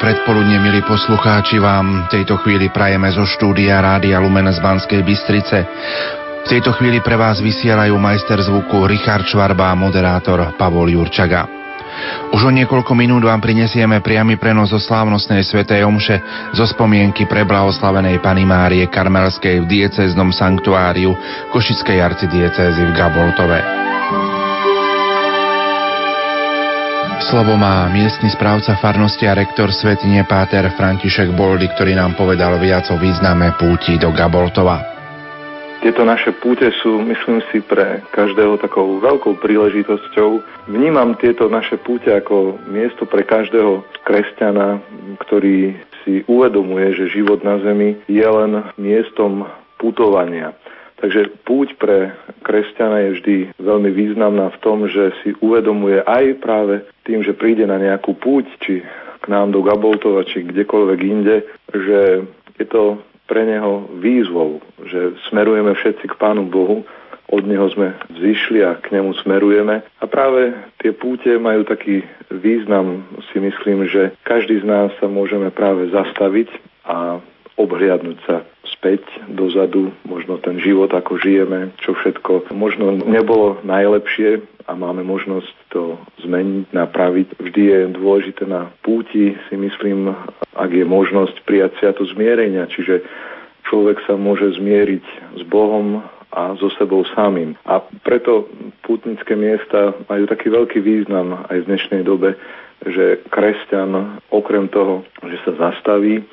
Predpoludne, milí poslucháči, vám v tejto chvíli prajeme zo štúdia Rádia Lumen z Banskej Bystrice. V tejto chvíli pre vás vysielajú majster zvuku Richard Švarba a moderátor Pavol Jurčaga. Už o niekoľko minút vám prinesieme priamy prenos zo slávnostnej svetej omše zo spomienky pre blahoslavenej Pany Márie Karmelskej v dieceznom sanktuáriu Košickej arcidiecezy v Gaboltove. Slovo má miestny správca farnosti a rektor Svetine Páter František Boldy, ktorý nám povedal viac o význame púti do Gaboltova. Tieto naše púte sú, myslím si, pre každého takou veľkou príležitosťou. Vnímam tieto naše púte ako miesto pre každého kresťana, ktorý si uvedomuje, že život na zemi je len miestom putovania. Takže púť pre kresťana je vždy veľmi významná v tom, že si uvedomuje aj práve tým, že príde na nejakú púť, či k nám do Gaboltova, či kdekoľvek inde, že je to pre neho výzvou, že smerujeme všetci k Pánu Bohu, od Neho sme vzýšli a k Nemu smerujeme. A práve tie púte majú taký význam, si myslím, že každý z nás sa môžeme práve zastaviť a obhliadnúť sa späť dozadu, možno ten život, ako žijeme, čo všetko možno nebolo najlepšie a máme možnosť to zmeniť, napraviť. Vždy je dôležité na púti, si myslím, ak je možnosť prijať sviatu zmierenia, čiže človek sa môže zmieriť s Bohom a so sebou samým. A preto pútnické miesta majú taký veľký význam aj v dnešnej dobe, že kresťan okrem toho, že sa zastaví,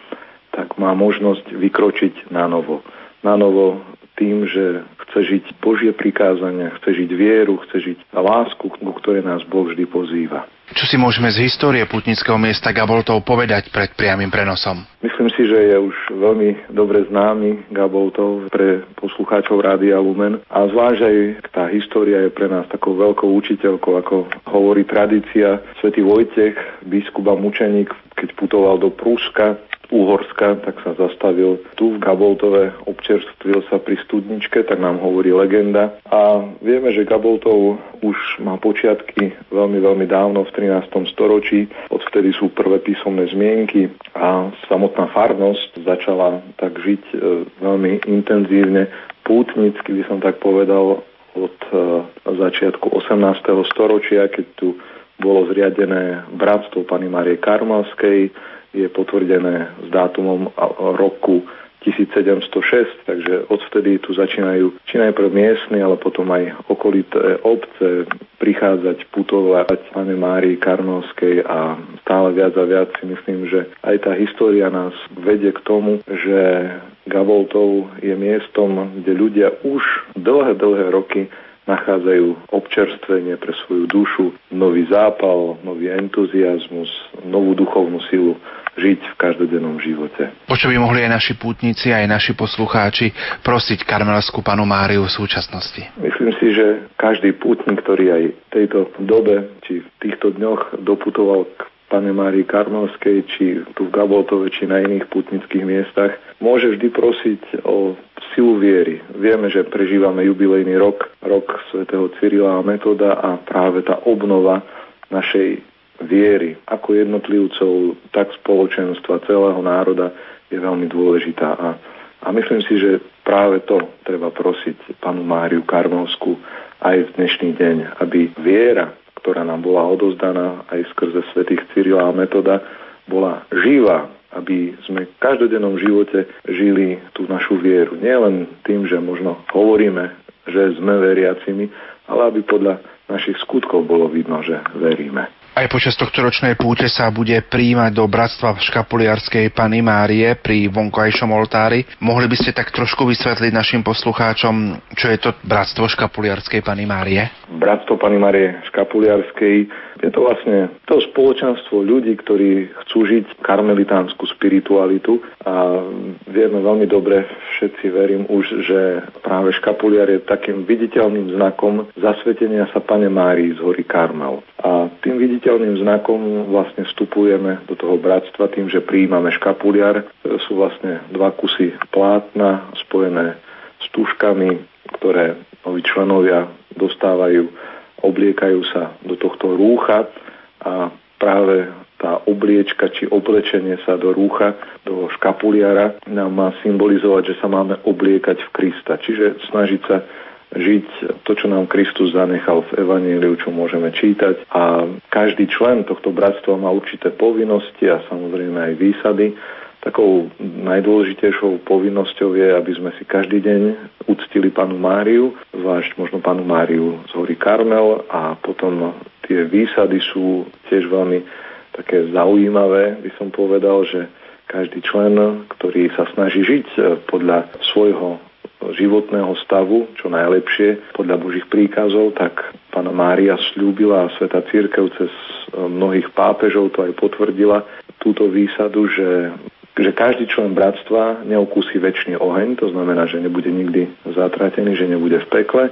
tak má možnosť vykročiť na novo. Na novo tým, že chce žiť Božie prikázania, chce žiť vieru, chce žiť lásku, ku ktorej nás Boh vždy pozýva. Čo si môžeme z histórie putnického miesta Gaboltov povedať pred priamým prenosom? Myslím si, že je už veľmi dobre známy Gaboltov pre poslucháčov Rádia Lumen a zvlášť aj tá história je pre nás takou veľkou učiteľkou, ako hovorí tradícia. Svetý Vojtech, biskup a mučeník, keď putoval do Prúska, Úhorska, tak sa zastavil tu v Gaboltove, občerstvil sa pri studničke, tak nám hovorí legenda. A vieme, že Gaboltov už má počiatky veľmi, veľmi dávno v 13. storočí. Odvtedy sú prvé písomné zmienky a samotná farnosť začala tak žiť e, veľmi intenzívne, pútnicky by som tak povedal, od e, začiatku 18. storočia, keď tu bolo zriadené bratstvo Pany Marie Karmalskej, je potvrdené s dátumom roku 1706, takže odvtedy tu začínajú či najprv miestni, ale potom aj okolité obce prichádzať, putovať. Pane Márii Karnovskej a stále viac a viac si myslím, že aj tá história nás vedie k tomu, že Gavoltov je miestom, kde ľudia už dlhé, dlhé roky nachádzajú občerstvenie pre svoju dušu, nový zápal, nový entuziasmus, novú duchovnú silu žiť v každodennom živote. Po čo by mohli aj naši pútnici, aj naši poslucháči prosiť karmelskú panu Máriu v súčasnosti? Myslím si, že každý pútnik, ktorý aj v tejto dobe či v týchto dňoch doputoval k Pane Márii Karmelskej, či tu v Gaboltove, či na iných putnických miestach, môže vždy prosiť o silu viery. Vieme, že prežívame jubilejný rok, rok svätého Cyrila a Metoda a práve tá obnova našej viery, ako jednotlivcov, tak spoločenstva, celého národa je veľmi dôležitá. A, a myslím si, že práve to treba prosiť panu Máriu Karmelskú aj v dnešný deň, aby viera, ktorá nám bola odozdaná aj skrze svätých Cyrila a Metoda, bola živá, aby sme v každodennom živote žili tú našu vieru. Nie len tým, že možno hovoríme, že sme veriacimi, ale aby podľa našich skutkov bolo vidno, že veríme. Aj počas tohto ročnej púte sa bude príjmať do bratstva škapuliarskej Pany Márie pri vonkajšom oltári. Mohli by ste tak trošku vysvetliť našim poslucháčom, čo je to bratstvo škapuliarskej Pany Márie? Bratstvo Pany Márie škapuliarskej je to vlastne to spoločenstvo ľudí, ktorí chcú žiť karmelitánsku spiritualitu a vieme veľmi dobre, všetci verím už, že práve škapuliar je takým viditeľným znakom zasvetenia sa Pane Márii z hory Karmel. A tým viditeľným znakom vlastne vstupujeme do toho bratstva tým, že prijímame škapuliar. Sú vlastne dva kusy plátna spojené s tuškami, ktoré noví členovia dostávajú obliekajú sa do tohto rúcha a práve tá obliečka či oblečenie sa do rúcha, do škapuliara nám má symbolizovať, že sa máme obliekať v Krista. Čiže snažiť sa žiť to, čo nám Kristus zanechal v Evaníliu, čo môžeme čítať. A každý člen tohto bratstva má určité povinnosti a samozrejme aj výsady. Takou najdôležitejšou povinnosťou je, aby sme si každý deň uctili panu Máriu, zvlášť možno panu Máriu z hory Karmel a potom tie výsady sú tiež veľmi také zaujímavé, by som povedal, že každý člen, ktorý sa snaží žiť podľa svojho životného stavu, čo najlepšie podľa Božích príkazov, tak pána Mária slúbila a Sveta Církev cez e, mnohých pápežov to aj potvrdila túto výsadu, že že každý člen bratstva neokúsi väčší oheň, to znamená, že nebude nikdy zatratený, že nebude v pekle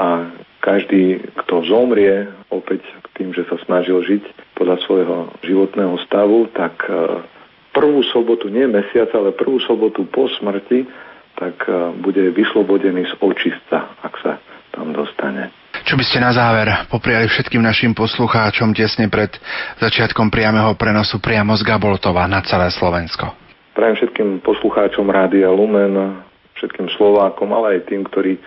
a každý, kto zomrie opäť tým, že sa snažil žiť podľa svojho životného stavu, tak e, prvú sobotu, nie mesiac, ale prvú sobotu po smrti tak e, bude vyslobodený z očistca, ak sa tam dostane. Čo by ste na záver popriali všetkým našim poslucháčom tesne pred začiatkom priameho prenosu priamo z Gaboltova na celé Slovensko? Prajem všetkým poslucháčom Rádia Lumen, všetkým Slovákom, ale aj tým, ktorí e,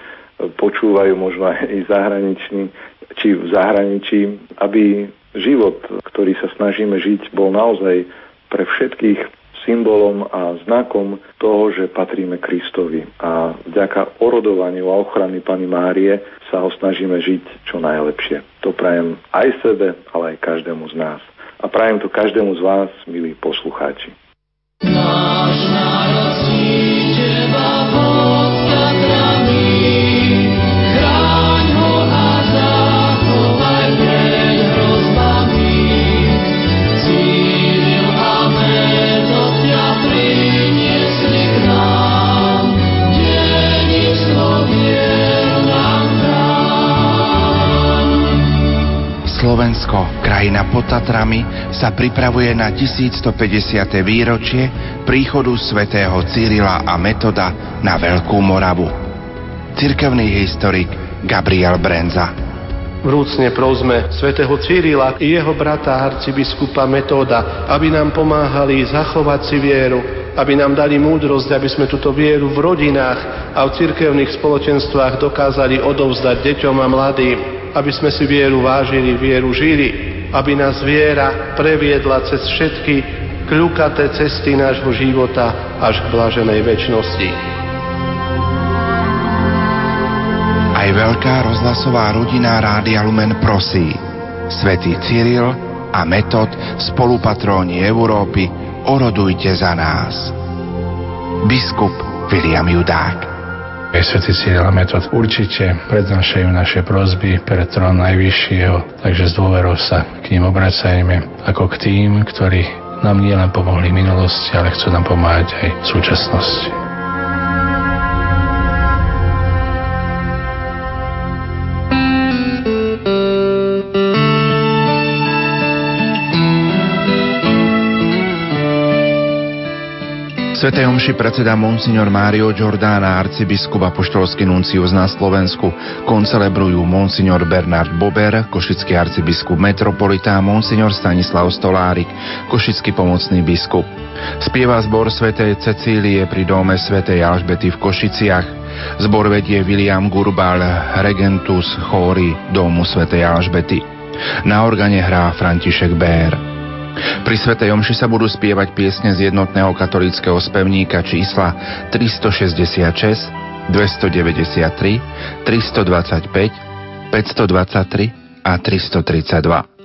počúvajú možno aj zahraniční, či v zahraničí, aby život, ktorý sa snažíme žiť, bol naozaj pre všetkých symbolom a znakom toho, že patríme Kristovi. A vďaka orodovaniu a ochrany Pani Márie sa ho snažíme žiť čo najlepšie. To prajem aj sebe, ale aj každému z nás. A prajem to každému z vás, milí poslucháči. Náš národ Slovensko, krajina pod Tatrami, sa pripravuje na 1150. výročie príchodu svätého Cyrila a Metoda na Veľkú Moravu. Cirkevný historik Gabriel Brenza. Vrúcne prosme svätého Cyrila i jeho brata arcibiskupa Metóda, aby nám pomáhali zachovať si vieru, aby nám dali múdrosť, aby sme túto vieru v rodinách a v cirkevných spoločenstvách dokázali odovzdať deťom a mladým aby sme si vieru vážili, vieru žili, aby nás viera previedla cez všetky kľukaté cesty nášho života až k blaženej väčšnosti. Aj veľká rozhlasová rodina Rádia Lumen prosí. Svetý Cyril a Metod, spolupatróni Európy, orodujte za nás. Biskup William Judák Svetý Cyril Metod určite prednášajú naše prozby pred trón Najvyššieho, takže s dôverou sa k ním obracajme ako k tým, ktorí nám nielen pomohli minulosti, ale chcú nám pomáhať aj v súčasnosti. Svetej omši predseda Monsignor Mário Giordana, arcibiskup a poštolský nuncius na Slovensku. Koncelebrujú Monsignor Bernard Bober, košický arcibiskup metropolita, Monsignor Stanislav Stolárik, košický pomocný biskup. Spieva zbor Svetej Cecílie pri dome Svetej Alžbety v Košiciach. Zbor vedie William Gurbal, regentus chóry domu Svetej Alžbety. Na organe hrá František Bér. Pri Svetej Omši sa budú spievať piesne z jednotného katolického spevníka čísla 366, 293, 325, 523 a 332.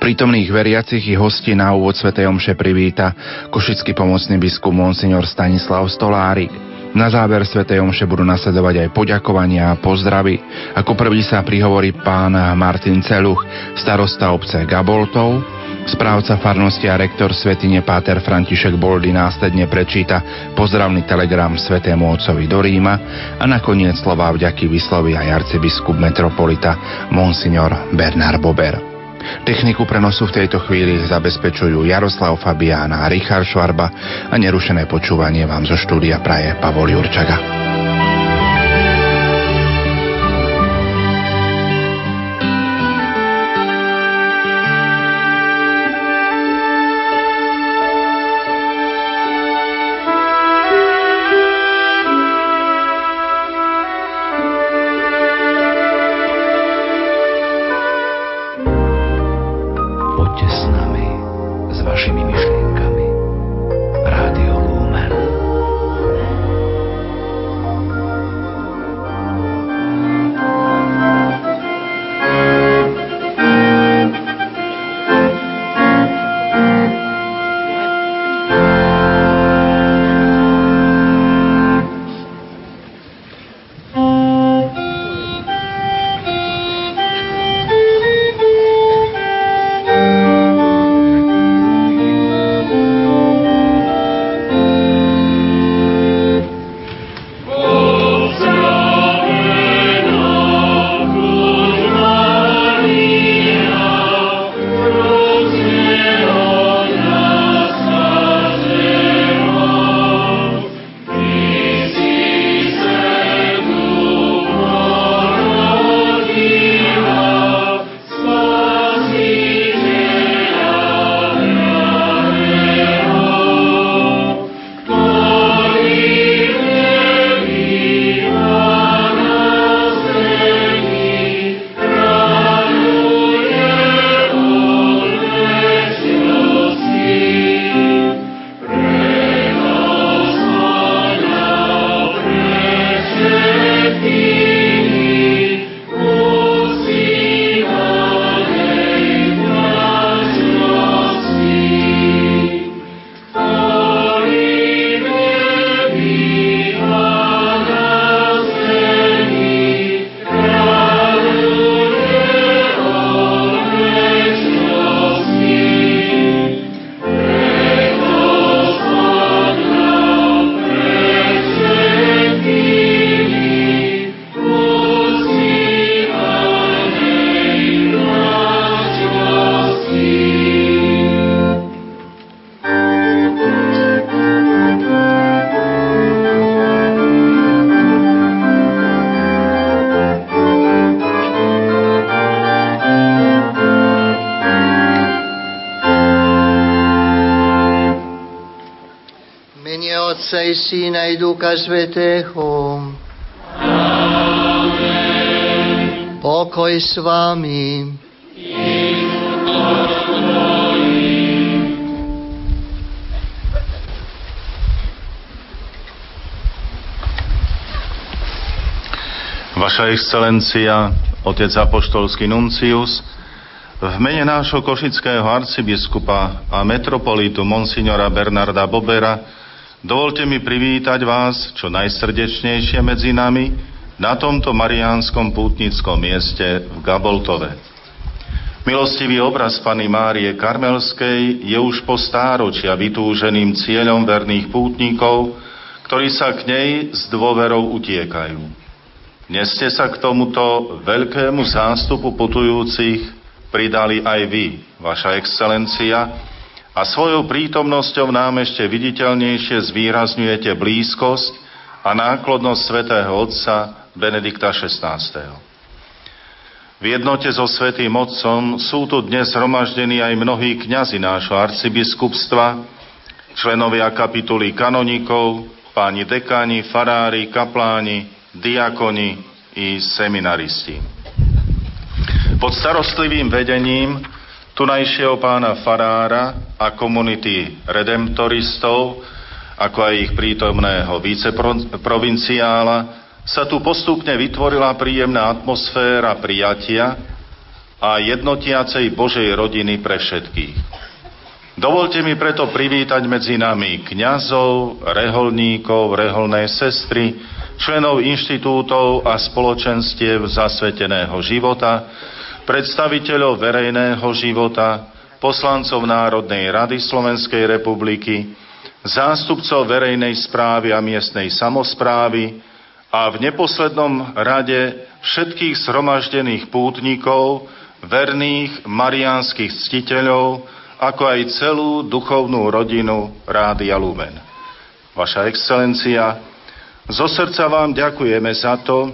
Prítomných veriacich i hostí na úvod Sv. Omše privíta košický pomocný biskup Monsignor Stanislav Stolárik. Na záver Sv. Omše budú nasledovať aj poďakovania a pozdravy. Ako prvý sa prihovorí pán Martin Celuch, starosta obce Gaboltov, Správca farnosti a rektor Svetine Páter František Boldy následne prečíta pozdravný telegram Svetému Otcovi do Ríma a nakoniec slová vďaky vysloví aj arcibiskup metropolita Monsignor Bernard Bober. Techniku prenosu v tejto chvíli zabezpečujú Jaroslav Fabiána a Richard Švarba a nerušené počúvanie vám zo štúdia praje Pavol Jurčaga. I Syna i Ducha Svetého. Pokoj s vami. Vaša excelencia, otec apoštolský nuncius, v mene nášho košického arcibiskupa a metropolitu monsignora Bernarda Bobera dovolte mi privítať vás čo najsrdečnejšie medzi nami na tomto mariánskom pútnickom mieste v Gaboltove. Milostivý obraz Pany Márie Karmelskej je už po stáročia vytúženým cieľom verných pútnikov, ktorí sa k nej s dôverou utiekajú. Dnes ste sa k tomuto veľkému zástupu putujúcich pridali aj vy, vaša excelencia, a svojou prítomnosťou nám ešte viditeľnejšie zvýrazňujete blízkosť a náklodnosť svätého Otca Benedikta XVI. V jednote so Svetým Otcom sú tu dnes zhromaždení aj mnohí kňazi nášho arcibiskupstva, členovia kapituly kanonikov, páni dekáni, farári, kapláni, diakoni i seminaristi. Pod starostlivým vedením tunajšieho pána Farára a komunity redemptoristov, ako aj ich prítomného viceprovinciála, sa tu postupne vytvorila príjemná atmosféra prijatia a jednotiacej Božej rodiny pre všetkých. Dovolte mi preto privítať medzi nami kňazov, reholníkov, reholné sestry, členov inštitútov a spoločenstiev zasveteného života, predstaviteľov verejného života, poslancov Národnej rady Slovenskej republiky, zástupcov verejnej správy a miestnej samozprávy a v neposlednom rade všetkých zhromaždených pútnikov, verných mariánskych ctiteľov, ako aj celú duchovnú rodinu Rádia Lumen. Vaša excelencia, zo srdca vám ďakujeme za to,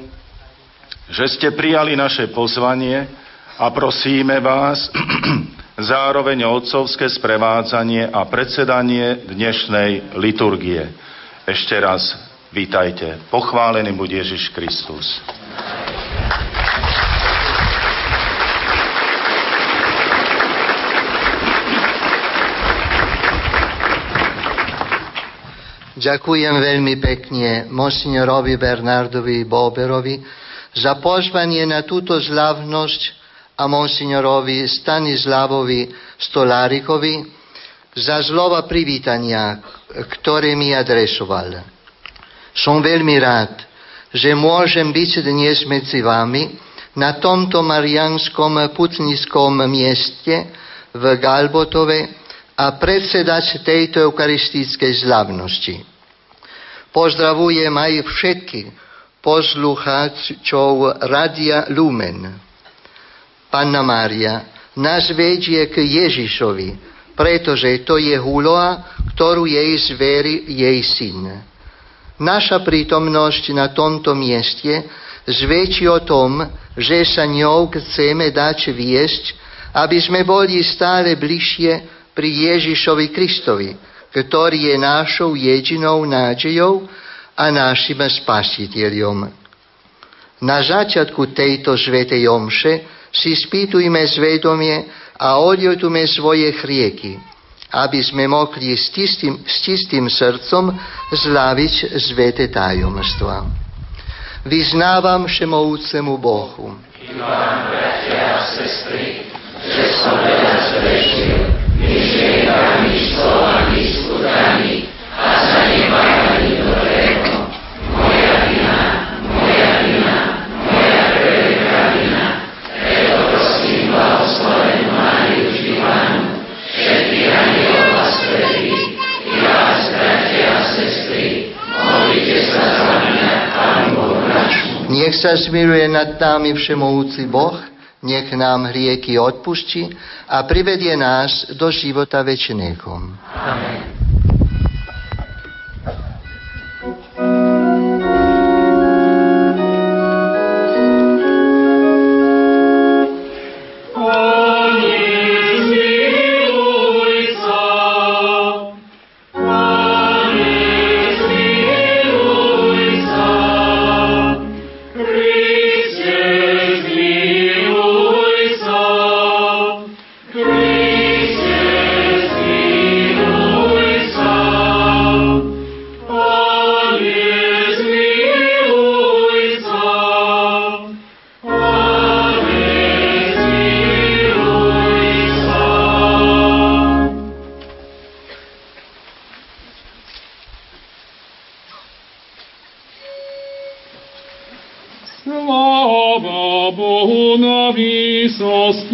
že ste prijali naše pozvanie a prosíme vás zároveň o otcovské sprevádzanie a predsedanie dnešnej liturgie. Ešte raz vítajte. Pochválený buď Ježiš Kristus. Ďakujem veľmi pekne monsignorovi Bernardovi Boberovi za pozvanie na túto zľavnosť a monsignorovi Stanislavovi Stolárikovi za zlova privítania, ktoré mi adresoval. Som veľmi rád, že môžem byť dnes medzi vami na tomto marianskom putnickom mieste v Galbotove, a predsedať tejto eucharistickej zľavnosti. Pozdravujem aj všetkých poslucháčov Radia Lumen. Panna Mária nás vedie k Ježišovi, pretože to je úloha, ktorú jej zverí jej syn. Naša prítomnosť na tomto mieste zväčší o tom, že sa ňou chceme dať viesť, aby sme boli stále bližšie pri Ježišovi Kristovi, ktorý je našou jedinou nádejou a našim spasiteľom. Na začiatku tejto svetej omše si spýtujme zvedomie a odjotujme svoje chrieky, aby sme mohli s čistým, s čistým srdcom zlaviť svete tajomstva. Vyznávam všemovúcemu Bohu. I vám, bratia a sestry, že som veľa zrešil myšlienkami, slovami, skutkami a zanedbávaní dobrého. Moja vina, moja vina, moja veľká vina. Preto prosím blahoslovenú Máriu vždy Pánu, všetkých anielov a svetých, i vás, bratia a sestry, modlite sa za mňa, Pánu Bohu nášmu. Nech sa zmiluje nad nami všemovúci Boh, nech nám hrieky odpuští a privedie nás do života väčšného. Amen.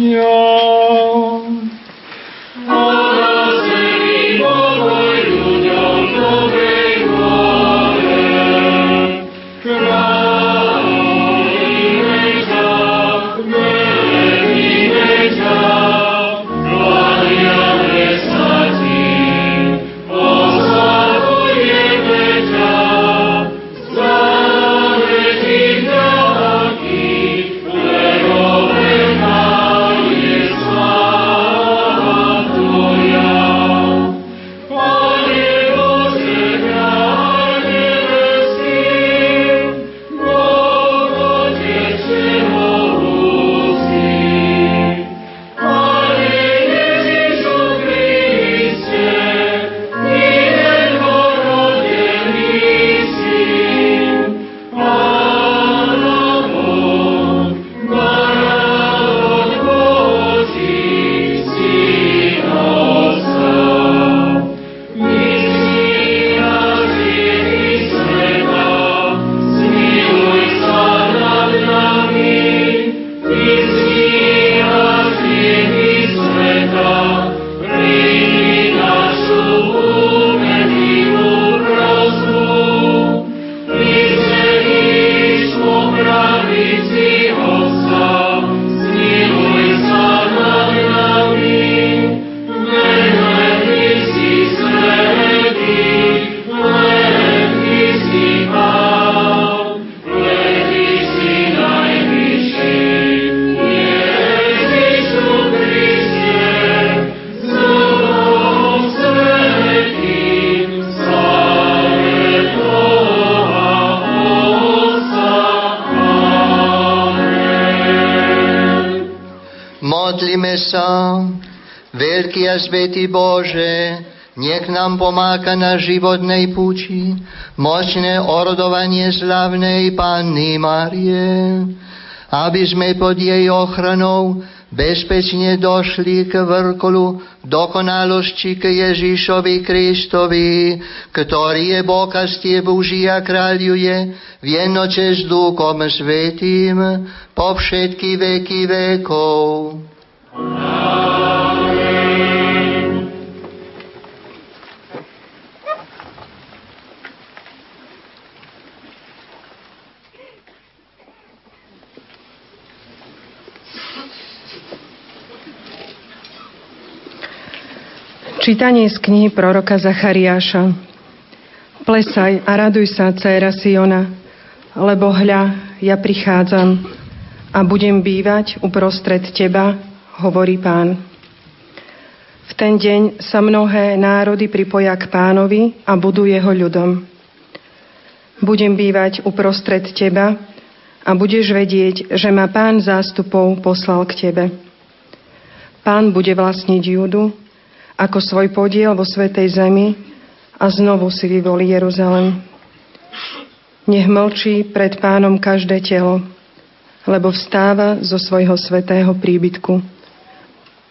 Yeah. A Svetý Bože, nech nám pomáka na životnej púči, močné orodovanie slavnej Panny Márie, aby sme pod jej ochranou bezpečne došli k vrkolu dokonalosti k Ježišovi Kristovi, ktorý je Boh a ste Boží a kráľuje v jednoče s Duchom Svetým po všetky veky vekov. Čítanie z knihy proroka Zachariáša. Plesaj a raduj sa, dcéra Siona, lebo hľa, ja prichádzam a budem bývať uprostred teba, hovorí pán. V ten deň sa mnohé národy pripoja k pánovi a budú jeho ľudom. Budem bývať uprostred teba a budeš vedieť, že ma pán zástupov poslal k tebe. Pán bude vlastniť Judu ako svoj podiel vo Svetej Zemi a znovu si vyvolí Jeruzalem. Nech mlčí pred pánom každé telo, lebo vstáva zo svojho svetého príbytku.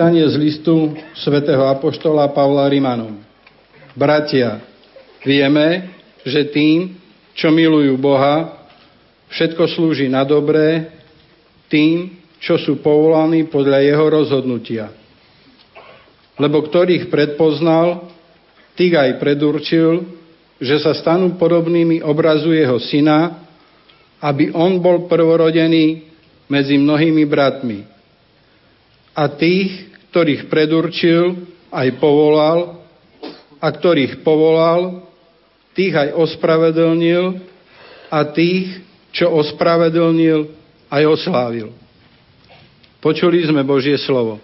Čítanie z listu svätého Apoštola Pavla Rimanom. Bratia, vieme, že tým, čo milujú Boha, všetko slúži na dobré, tým, čo sú povolaní podľa jeho rozhodnutia. Lebo ktorých predpoznal, tých aj predurčil, že sa stanú podobnými obrazu jeho syna, aby on bol prvorodený medzi mnohými bratmi. A tých, ktorých predurčil, aj povolal, a ktorých povolal, tých aj ospravedlnil, a tých, čo ospravedlnil, aj oslávil. Počuli sme Božie slovo.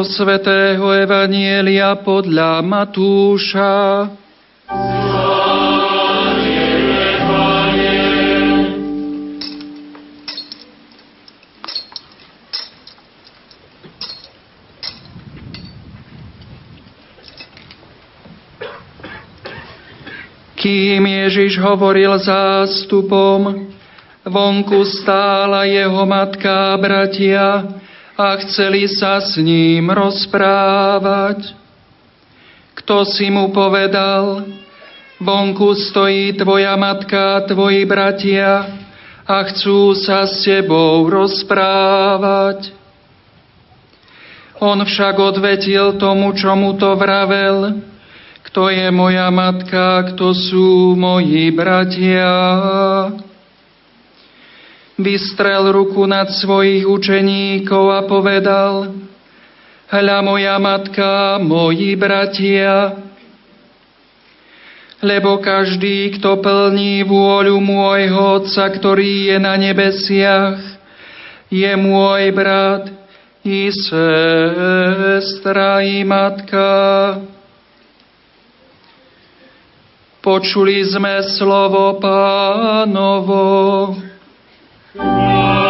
Zo svätého Evanielia podľa Matúša. Kým Ježiš hovoril zástupom, Vonku stála jeho matka a bratia a chceli sa s ním rozprávať. Kto si mu povedal, vonku stojí tvoja matka tvoji bratia a chcú sa s tebou rozprávať. On však odvetil tomu, čo mu to vravel, kto je moja matka, kto sú moji bratia. Vystrel ruku nad svojich učeníkov a povedal, hľa moja matka, moji bratia, lebo každý, kto plní vôľu môjho Otca, ktorý je na nebesiach, je môj brat i sestra i matka. Počuli sme slovo pánovo. Amen.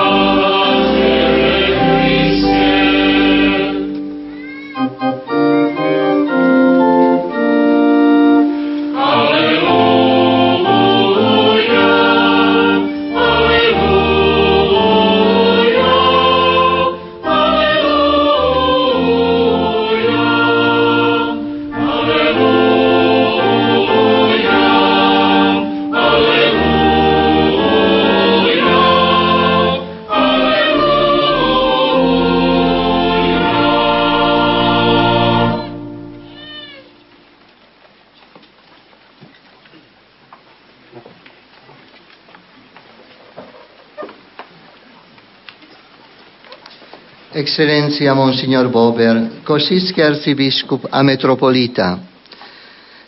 Excelência Monsignor Bober, Košický arcibiskup a metropolita.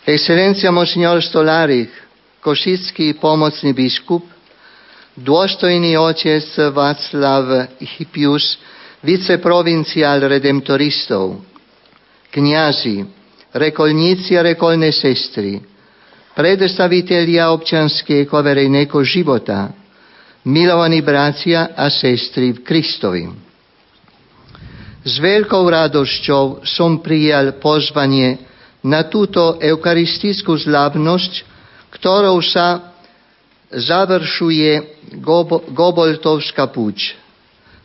Excelência Monsignor Stolarik, Košický pomocný biskup, dôstojný otec Václav Hypius, viceprovinciál redemptoristov, kniazy, rekolníci a rekolné sestry, predstavitelia občanského verejného života, milovaní bratia a sestry v Kristovi. S veľkou radosťou som prijal pozvanie na túto eucharistickú zľavnosť, ktorou sa završuje Goboltovská púč.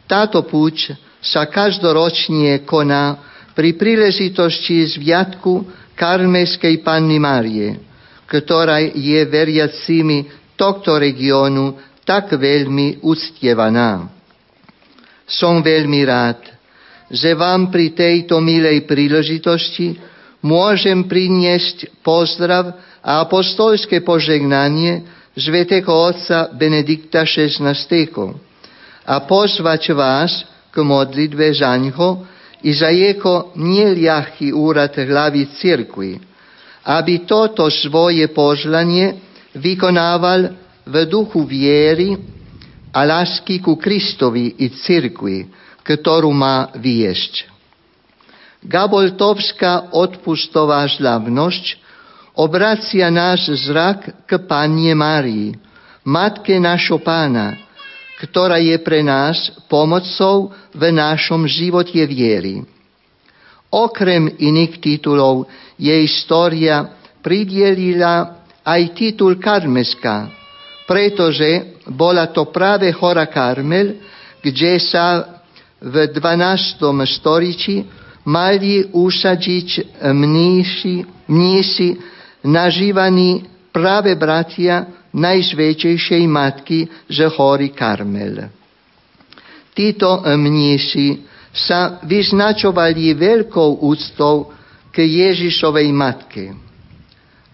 Táto púč sa každoročne koná pri príležitosti zviatku Karmeskej Panny Márie, ktorá je veriacimi tohto regiónu tak veľmi uctievaná. Som veľmi rád, že vám pri tejto milej príležitosti môžem priniesť pozdrav a apostolské požegnanie Svetého Otca Benedikta XVI a pozvať vás k modlitbe za ňo i za jeho neľahký úrad hlavy cirkvi, aby toto svoje požlanie vykonával v duchu viery a lásky ku Kristovi i cirkvi, ktorú má viesť. Gaboltovská odpustová žľavnosť obracia náš zrak k Panne Márii, Matke našho Pána, ktorá je pre nás pomocou v našom živote viery. Okrem iných titulov jej história pridielila aj titul Karmeska, pretože bola to práve hora Karmel, kde sa v 12. storočí mali usadzić mniejsi, mniejsi nażywani práve bratia Najsvetejšej Matky z hory Karmel. Títo mnísi sa vyznačovali veľkou úctou k Ježišovej matke.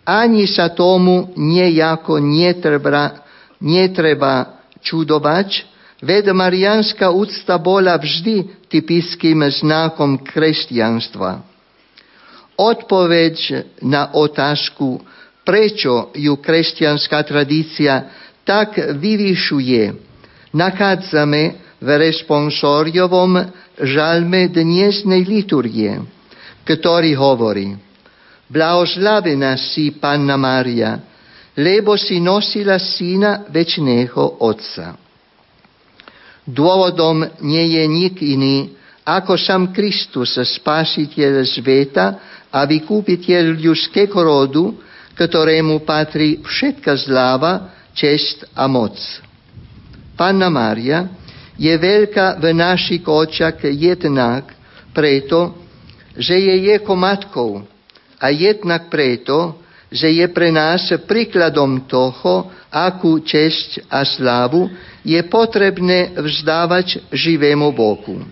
Ani sa tomu nejako netreba, netreba čudovať, Ved marianská úcta bola vždy typickým znakom kresťanstva. Odpoveď na otázku, prečo ju kresťanská tradícia tak vyvyšuje, nachádzame v responsoriovom žalme dnesnej liturgie, ktorý hovorí Blahoslavená si Panna Maria, lebo si nosila syna večného Otca. Dôvodom nie je nik iný, ako sam Kristus, spasiteľ sveta a vykúpiteľ ľudského rodu, ktorému patrí všetka zláva, čest a moc. Panna Maria je veľká v našich očiach jednak preto, že je jeho matkou a jednak preto, že je pre nás príkladom toho, akú česť a slávu je potrebné vzdávať živému Bohu.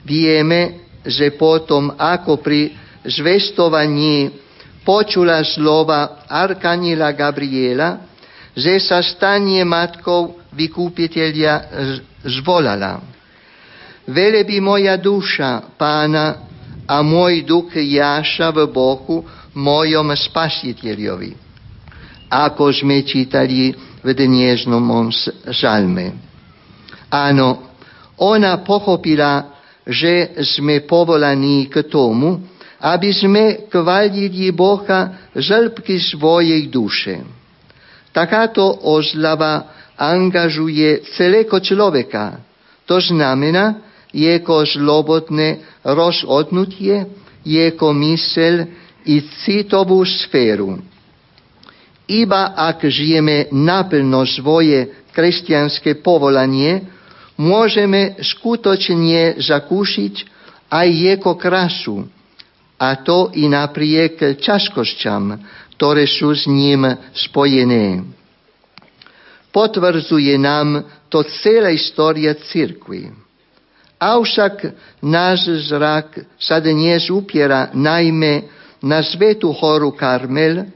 Vieme, že potom, ako pri zvestovaní počula slova Arkanila Gabriela, že sa stane matkou vykúpiteľa zvolala. Velebí moja duša pána a môj duch jáša v Bohu, mojom spasiteľovi. Ako sme čítali v dnešnom žalme. Áno, ona pochopila, že sme povolaní k tomu, aby sme kvalili Boha želbky svojej duše. Takáto ozlava angažuje celého človeka. To znamená, jeho slobodné rozhodnutie, jeho mysel i citovú sféru. Iba ak žijeme naplno svoje kresťanské povolanie, môžeme skutočne zakúšiť aj jeho krasu, a to i napriek ťažkosťam, ktoré sú s ním spojené. Potvrdzuje nám to celá história cirkvi. Avšak náš zrak sa dnes upiera najmä na svetu horu Karmel,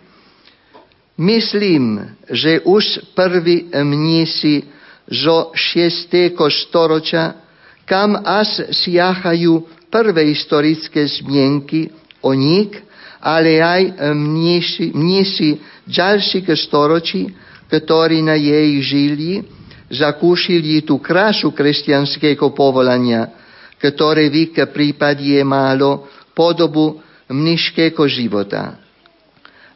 myslím, že už prví mnísi zo 6. storočia, kam až siahajú prvé historické zmienky o nich, ale aj mnísi, mnísi ďalších storočí, ktorí na jej žili, zakúšili tú krásu kresťanského povolania, ktoré v ich prípade malo podobu mniškého života.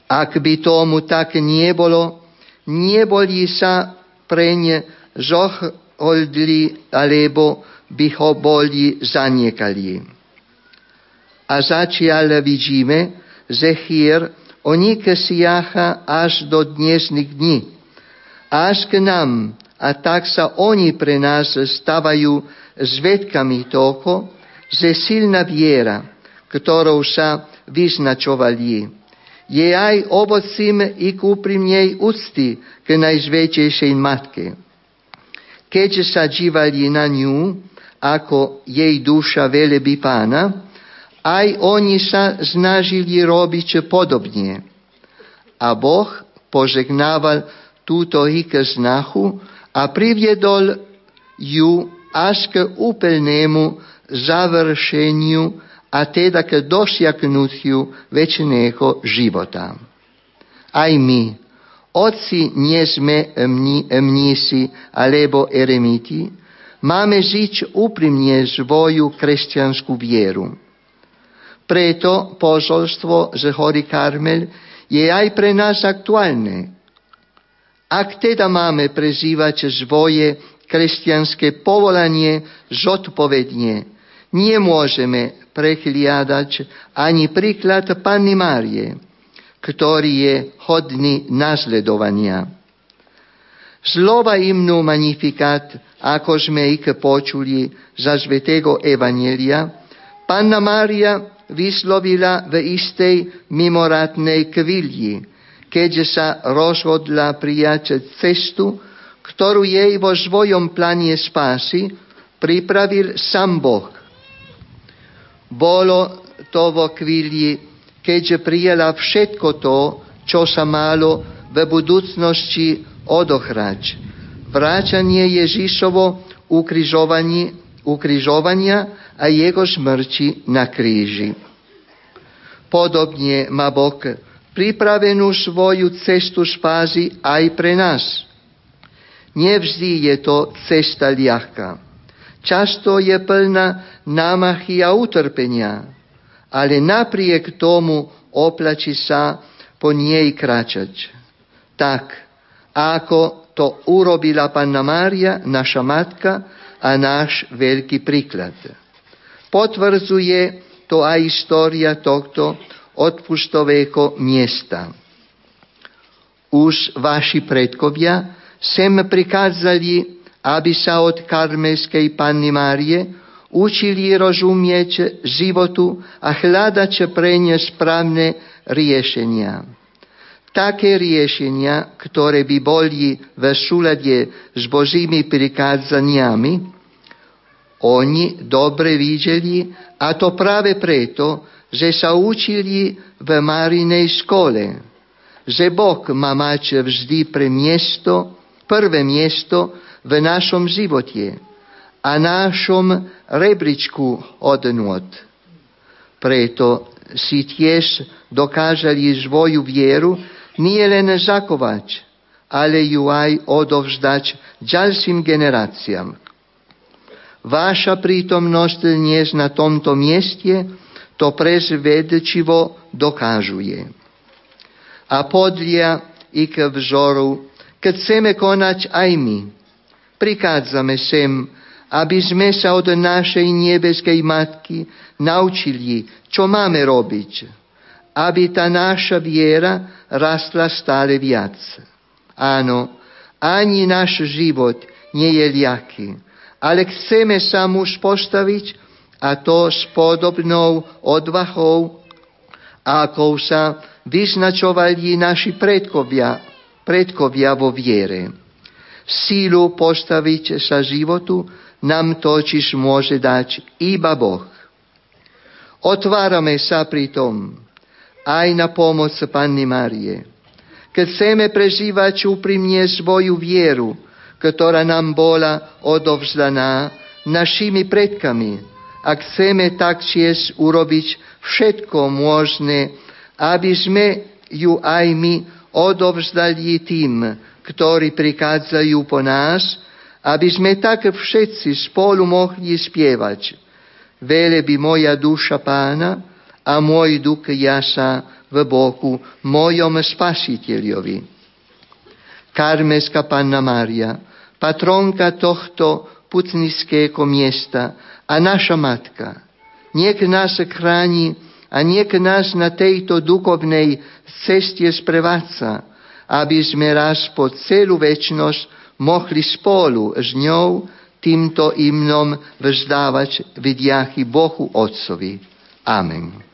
Ak by tomu tak nebolo, neboli sa preň zohodli, alebo by ho boli zaniekali. A začiaľ vidíme, že chýr o nich siaha až do dnešných dní. Až k nám, a tak sa oni pre nás stávajú zvedkami toho, že silná viera, ktorou sa vyznačovali. Je aj ovocím i k úprimnej úcty k najzväčšejšej matke. Keď sa dívali na ňu, ako jej duša velebí pána, aj oni sa snažili robiť podobne. A Boh požegnával túto ich snahu a priviedol ju až k úplnému završeniu a teda k dosiahnutiu väčšného života. Aj my, otci nie sme mnísi alebo eremiti, máme žiť úprimne svoju kresťanskú vieru. Preto posolstvo z hory Karmel je aj pre nás aktuálne. Ak teda máme prezývať svoje kresťanské povolanie zodpovedne, nemôžeme prehliadať ani príklad Panny Márie, ktorý je hodný nasledovania. Slova imnu magnifikat, ako sme ich počuli za svetého Evanielia, Panna Mária vyslovila v istej mimoratnej chvíli, keď sa rozhodla prijať cestu, ktorú jej vo svojom pláne spásy pripravil sám Boh. Bolo to vo chvíli, keďže prijela všetko to, čo sa malo v budúcnosti odohrať. Vráčanie Ježišovo ukrižovania a jeho smrti na kríži. Podobne má Boh pripravenú svoju cestu spásy aj pre nás. Nevždy je to cesta ľahká. Často je plná námachy a utrpenia, ale napriek tomu oplačí sa po nej kráčať. Tak, ako to urobila Panna Mária, naša matka a náš veľký príklad. Potvrdzuje to aj história tohto odpustového miesta. Už vaši predkovia sem prikázali, aby sa od karmelskej Panny Márie učili rozumieť životu a hľadať pre ne správne riešenia. Také riešenia, ktoré by boli v súlade s Božími prikázaniami, oni dobre videli a to práve preto, že sa učili v Marinej škole, že Boh má mať vždy pre miesto, prvé miesto v našom živote a našom rebríčku odnot. Preto si tiež dokážali svoju vieru nie len zakovať, ale ju aj odovzdať ďalším generáciám. Vaša prítomnosť dnes na tomto mieste to presvedčivo dokážuje. A podľa ich vzoru, keď chceme konať aj my, prikádzame sem, aby sme sa od našej nebeskej Matky naučili, čo máme robiť, aby tá naša viera rastla stále viac. Áno, ani náš život nie je ľahký, ale chceme sa muž postaviť a to s podobnou odvahou, ako sa vyznačovali naši predkovia, predkovia vo viere. Sílu postaviť sa životu nám totiž môže dať iba Boh. Otvárame sa pritom aj na pomoc Panny Márie. Keď chceme prežívať úprimne svoju vieru, ktorá nám bola odovzdaná našimi predkami, a chceme taktiež urobiť všetko možné, aby sme ju aj my odovzdali tým, ktorí prichádzajú po nás, aby sme tak všetci spolu mohli spievať. by moja duša pána a môj duch jasa v boku mojom spasiteľovi. Karmeska Panna Mária, patronka tohto putnického miesta a naša matka, niek nás chráni a niek nás na tejto duchovnej ceste sprevádza, aby sme raz po celú väčnosť mohli spolu s ňou týmto imnom vzdávať vidiachy Bohu Otcovi. Amen.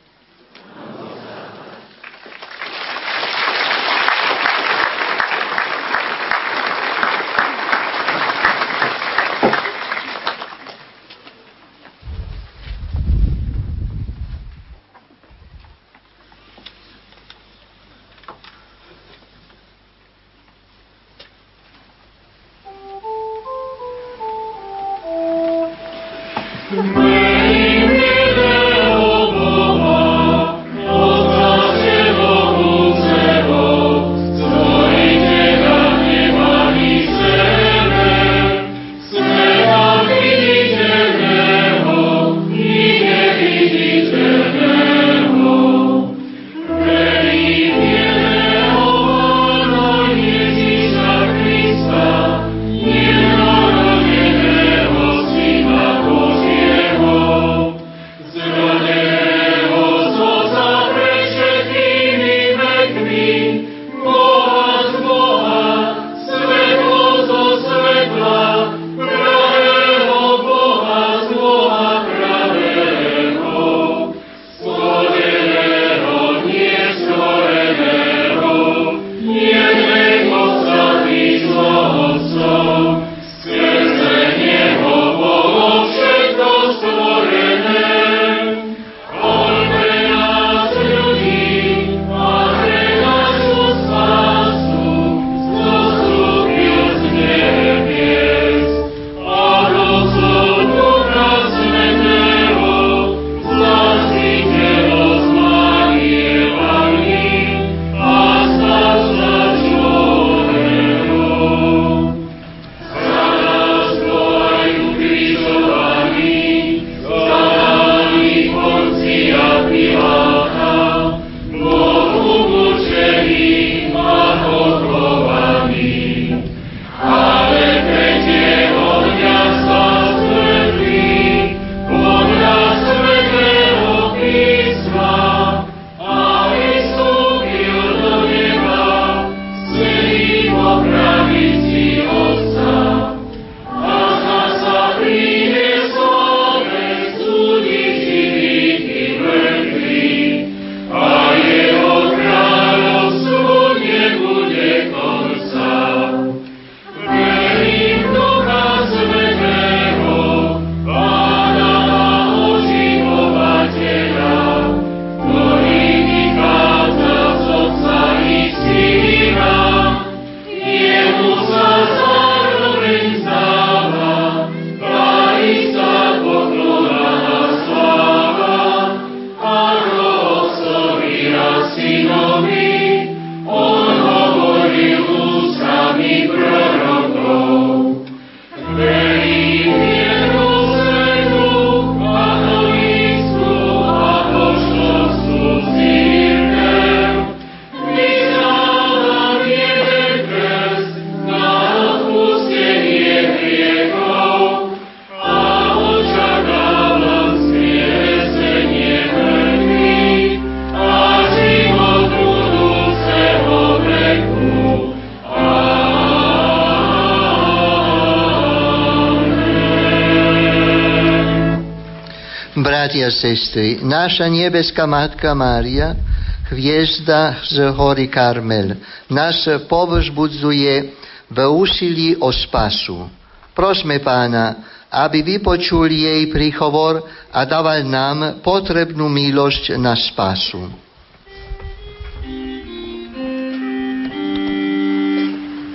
Bratia a sestry, naša nebeská Matka Mária, hviezda z hory Karmel, nás povzbudzuje v úsilí o spasu. Prosme pána, aby vypočul jej príhovor a dával nám potrebnú milosť na spasu.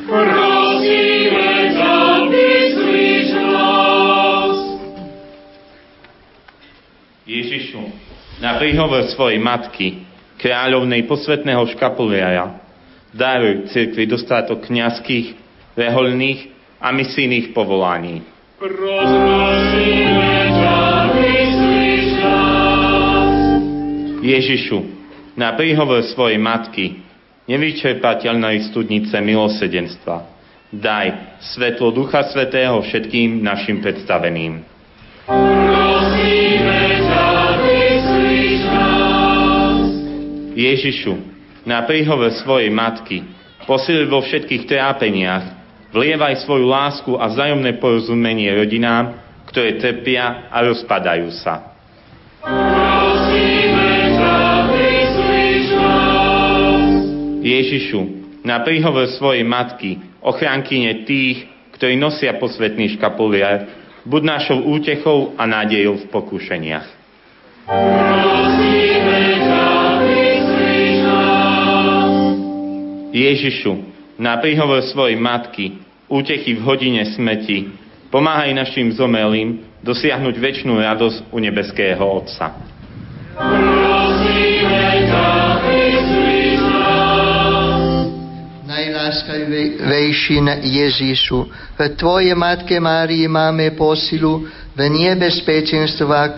Ježišu, na príhovor svojej matky, kráľovnej posvetného škapuliaja, daruj cirkvi dostatok kniazských, reholných a misijných povolaní. Ježišu, na príhovor svojej matky, nevyčerpateľnej studnice milosedenstva, daj svetlo Ducha Svetého všetkým našim predstaveným. Ježišu, na príhovor svojej matky, posil vo všetkých trápeniach, Vlievaj svoju lásku a vzájomné porozumenie rodinám, ktoré trpia a rozpadajú sa. Ježišu, na príhovor svojej matky, ochránkyne tých, ktorí nosia posvetný škapuliar, buď našou útechou a nádejou v pokúšeniach. Ježišu, na príhovor svojej matky, útechy v hodine smeti, pomáhaj našim zomelým dosiahnuť väčšnú radosť u nebeského Otca. Najláskavejší Ježišu, v Tvoje Matke Márii máme posilu v nebezpečenstvách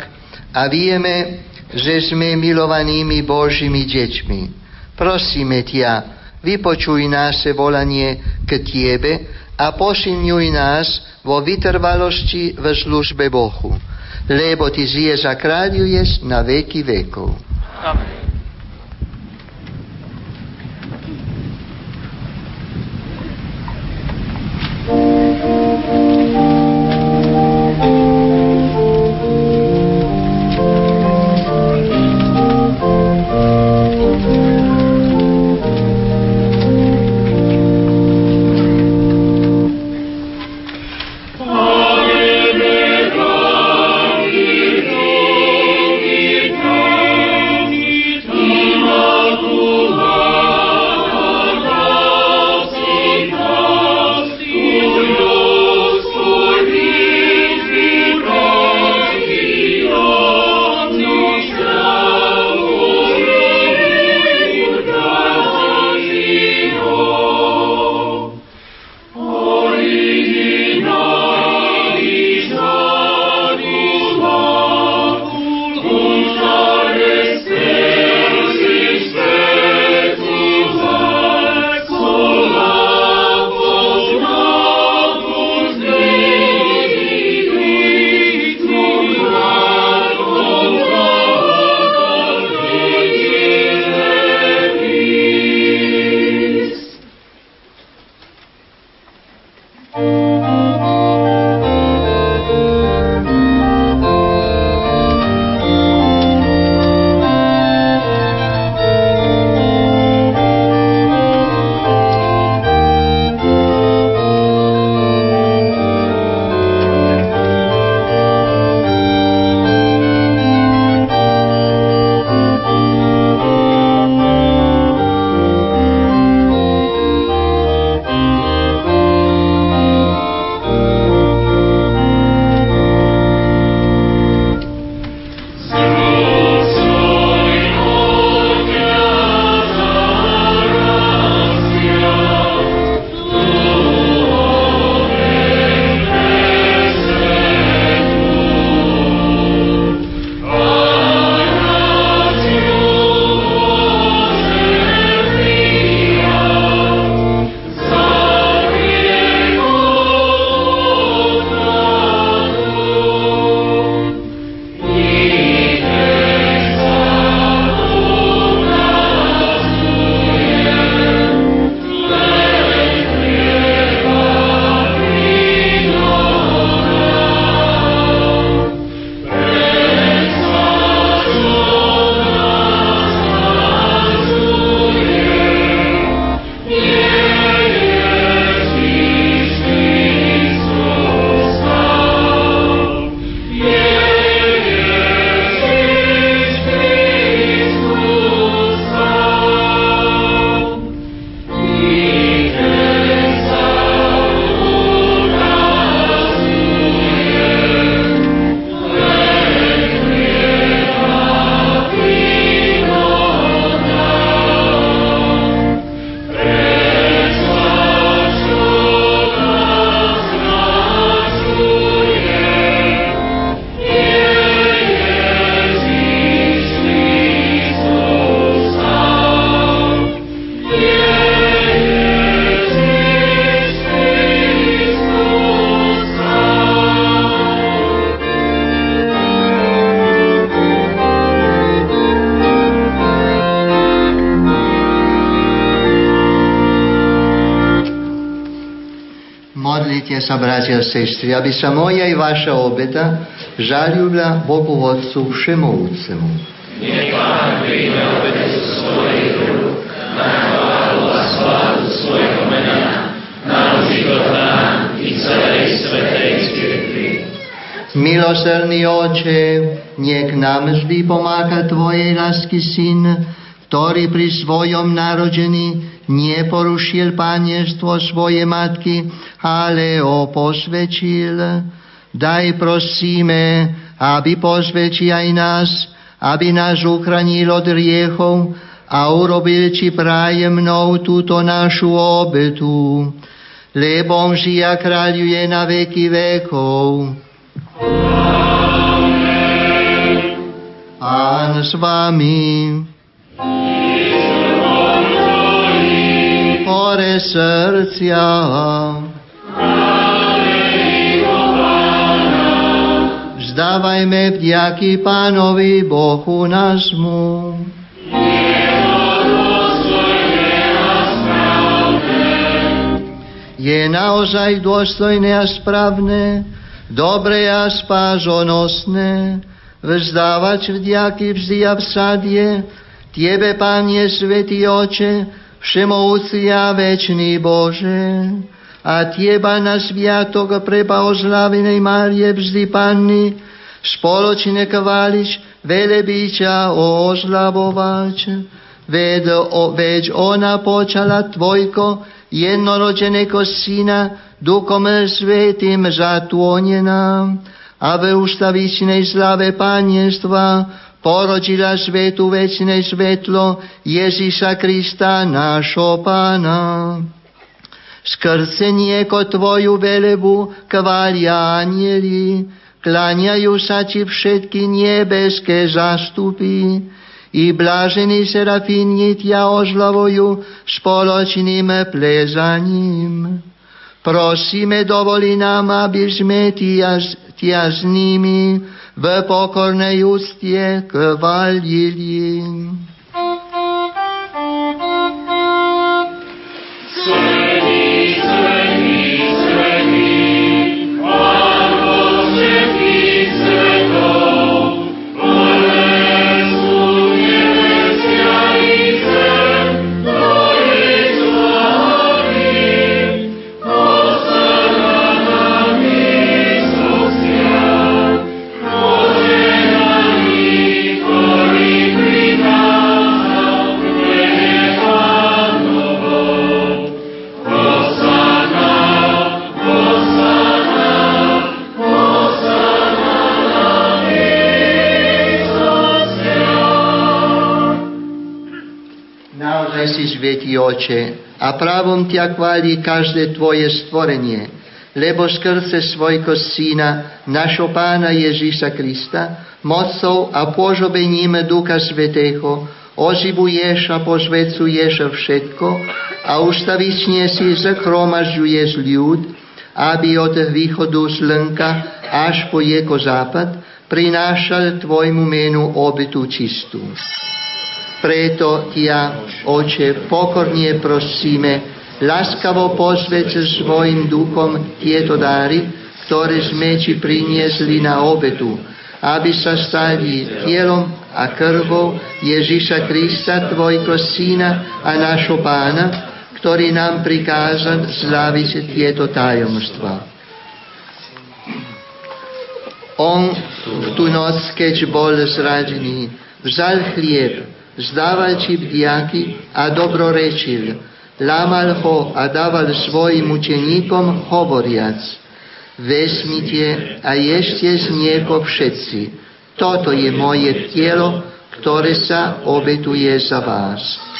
a vieme, že sme milovanými Božími deťmi. Prosíme Tia, vypočuj naše volanie k Tiebe a posilňuj nás vo vytrvalosti v službe Bohu, lebo Ty žiješ a kráľuješ na veky vekov. Amen. Sestry, aby moja i vaša obeta žalila Bogu Otcu Všemovúcemu. Nech Pán príjme obetu svojich rúk na chválu a slávu svojho mena, na nám i celej svetej. Milosrdný Oče, nech nám vždy pomáha Tvojej lásky Syn, ktorý pri svojom narodení neporušil panieštvo svoje matky, ale ho posvedčil. Daj prosíme, aby posvedčil aj nás, aby nás uchránil od riechov a urobil či prájemnou túto našu obetu, lebo žia kráľuje na veky vekov. Pán s vami. Hore srdcia. Vzdávajme vďaky Pánovi Bohu nášmu. Je naozaj dôstojné a správne, dobre a spážonosné, vzdávať vďaky vždy a vsadie, Tiebe, Panie Svetý Oče, Všemovúci a Večný Bože, a Tieba na sviatok prebaozlavenej Márie vždy Panny, spoločne kváliš, velebiť a ozlavovať. Veď, o, veď ona počala Tvojko, jednoročeného Syna, Duchom Svetým zatvonená, a v ustavičnej slave Panienstva porodila svetu večné svetlo Ježíša Krista, nášho Pána. Skrze nieko Tvoju velebu kvália anieli, kláňajú sa Ti všetky nebeské zastupy, i blážení serafíni Tia ožlavujú spoločným plezaním. Prosíme, dovoli nám, aby sme tia, tia s nimi v pokornej ústie kvalili. Svetý Oče, a právom ťa chváli každé Tvoje stvorenie, lebo skrze svojho Syna, našho Pána Ježíša Krista, mocou a pôžobením Ducha Svetého, oživuješ a pozvecuješ všetko a ustavične si zachromažďuješ ľud, aby od východu slnka až po jeho západ prinášal Tvojmu menu obytu čistú. Preto tia, Oče, pokorne prosíme, láskavo posved svojim duchom tieto dary, ktoré sme Ti priniesli na obetu, aby sa stali tielom a krvou Ježíša Krista, Tvojho Syna a našho Pána, ktorý nám prikázal sláviť tieto tajomstva. On v tú noc, keď bol zradený, vzal chlieb, vzdával ti vdiaky a dobrorečil. Lámal ho a dával svojim učeníkom hovoriac. Vezmite a ešte z nieko všetci. Toto je moje telo, ktoré sa obetuje za vás.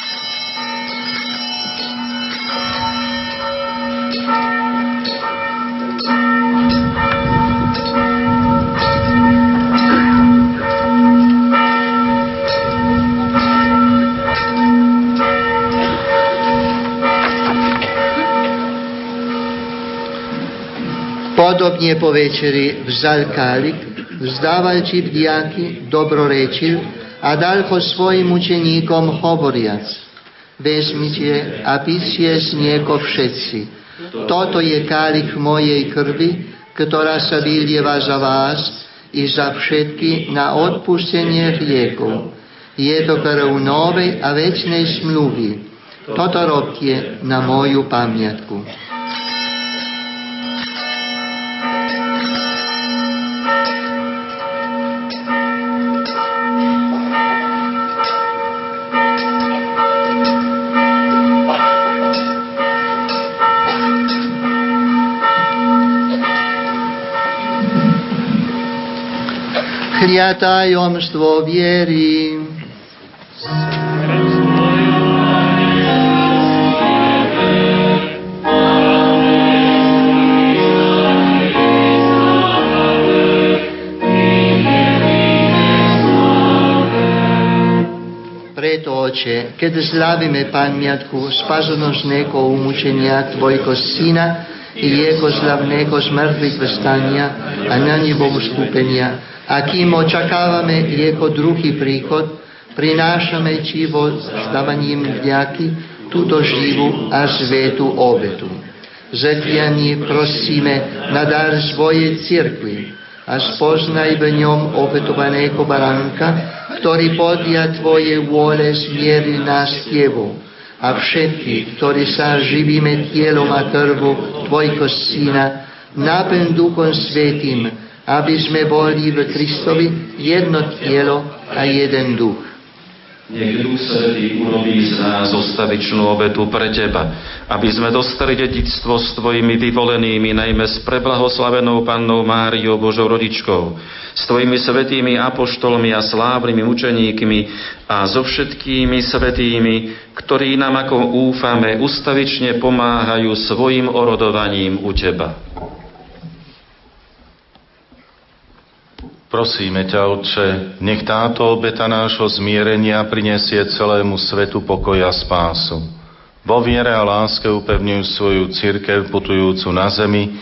Podobne po večeri vzal kálik, vzdával ti vdiaky, dobrorečil a dal ho svojim učeníkom hovoriac. Vezmite a pície z nieko všetci. Toto je kálich mojej krvi, ktorá sa vylieva za vás i za všetky na odpustenie hriechov. Je to krv novej a väčšnej smluvy. Toto robte na moju pamiatku. Tajomstvo viery. Preto, Oče, keď slavíme pamiatku spasonosného umučenia Tvojho Syna i Jeho slavného smrtvých vstania a na nebo skupenia, a kým očakávame Jeho druhý príchod, prinášame čivo stávaním vďaky túto živú a svetu obetu. Zekliani prosíme na dar svojej cirkvi a spoznaj v ňom obetovaného baránka, ktorý podľa Tvoje vôle smierí nás Tebou a všetky, ktorí sa živíme tielom a krvu Tvojho Syna, naplň Duchom Svetým, aby sme boli v Kristovi jedno tielo a jeden duch. Nech Duch Svetý urobí z nás zostavičnú obetu pre Teba, aby sme dostali dedictvo s Tvojimi vyvolenými, najmä s preblahoslavenou Pannou Máriou Božou rodičkou, s Tvojimi svetými apoštolmi a slávnymi učeníkmi a so všetkými svetými, ktorí nám, ako úfame, ustavične pomáhajú svojim orodovaním u Teba. Prosíme ťa, Otče, nech táto obeta nášho zmierenia prinesie celému svetu pokoja a spásu. Vo viere a láske upevňujú svoju církev putujúcu na zemi,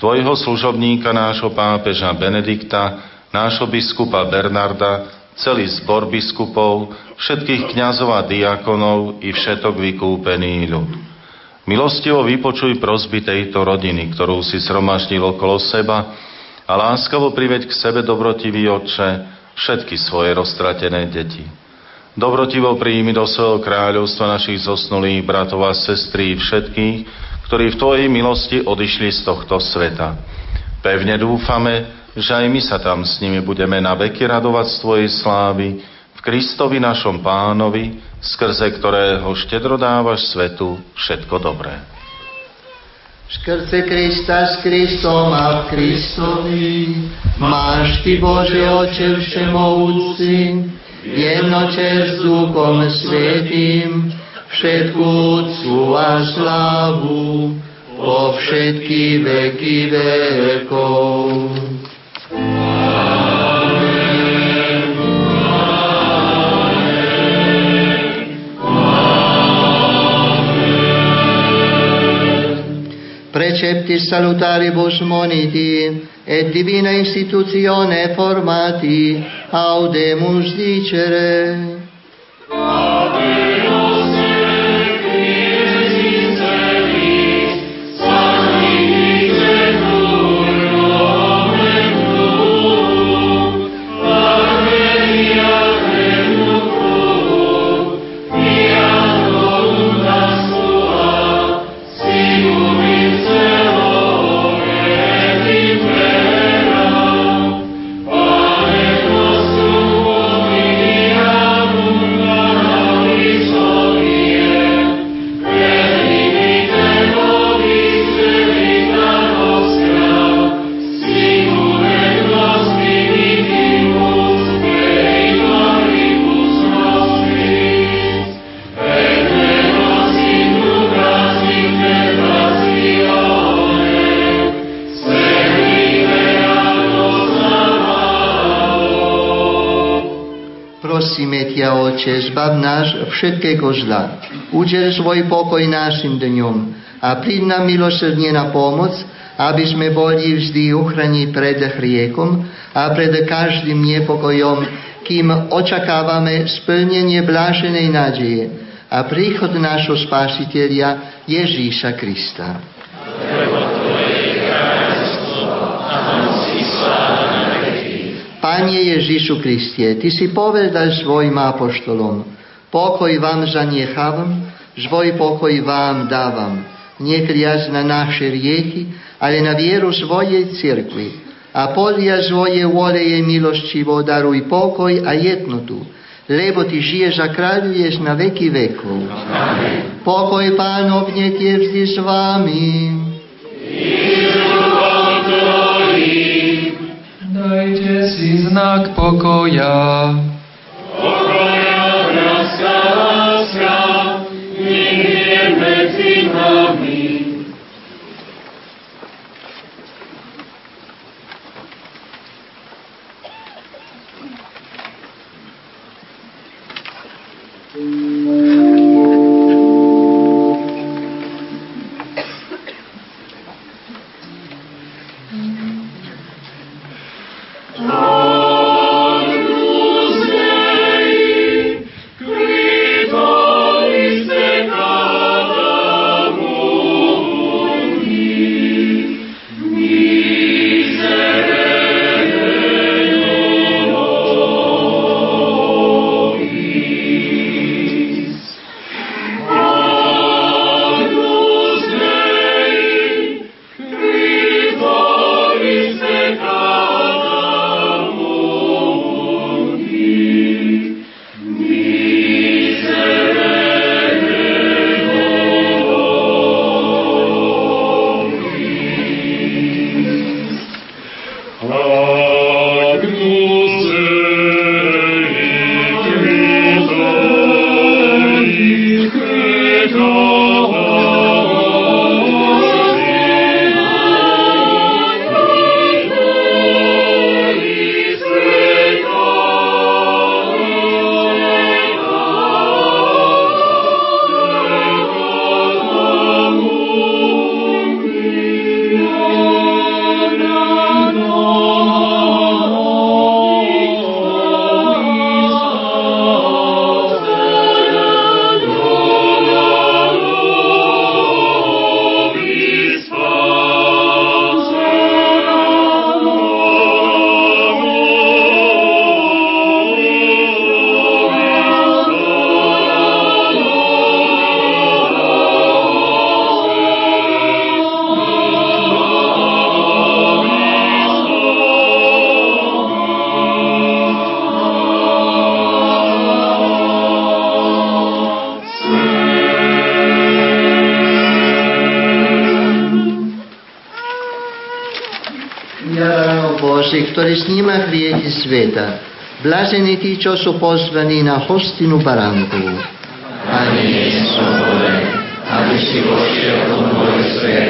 Tvojho služobníka, nášho pápeža Benedikta, nášho biskupa Bernarda, celý zbor biskupov, všetkých kňazov a diakonov i všetok vykúpený ľud. Milostivo vypočuj prosby tejto rodiny, ktorú si sromaždil okolo seba, a láskavo priveď k sebe dobrotivý Otče všetky svoje roztratené deti. Dobrotivo príjmi do svojho kráľovstva našich zosnulých bratov a sestry všetkých, ktorí v Tvojej milosti odišli z tohto sveta. Pevne dúfame, že aj my sa tam s nimi budeme na veky radovať z Tvojej slávy, v Kristovi našom pánovi, skrze ktorého štedro dávaš svetu všetko dobré. Skrze Krista s Kristom a v Kristovi máš Ty, Bože Oče Všemovúci, jednoče s Duchom Svetým, všetku úctu a slávu po všetky veky vekov. Precepti salutaribus moniti et divina institutione formati audemus dicere Oče, zbav nás všetkého zla. Udel svoj pokoj našim dňom a príď nám milosrdne na pomoc, sme boli vždy uchrani pred hriekom a pred každým nepokojom, kým očakávame splnenie bláženej nádeje a príchod nášho spásiteľa Ježíša Krista. Panie Ježišu Kristie, Ty si povedal svojim apoštolom, pokoj vám zanechávam, svoj pokoj vám dávam. Nekliac na naše riechy, ale na vieru svojej cirkvi. A podľa svojej vôle je milostivo daruj pokoj a jednotu, lebo Ty žiješ a kráľuješ na veky vekov. Pokoj Pánov nech je vždy s Vami. Dajte si znak pokoja. Pokoja, láska, láska, nech je medzi nami. Boží, ktorý sníma hriechy sveta. Blažení tí, čo sú pozvaní na hostinu baránku. Pane, nie som hoden, aby si vošiel do môjho svetu,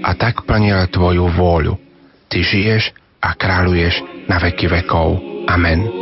a tak plnila Tvoju vôľu. Ty žiješ a kráľuješ na veky vekov. Amen.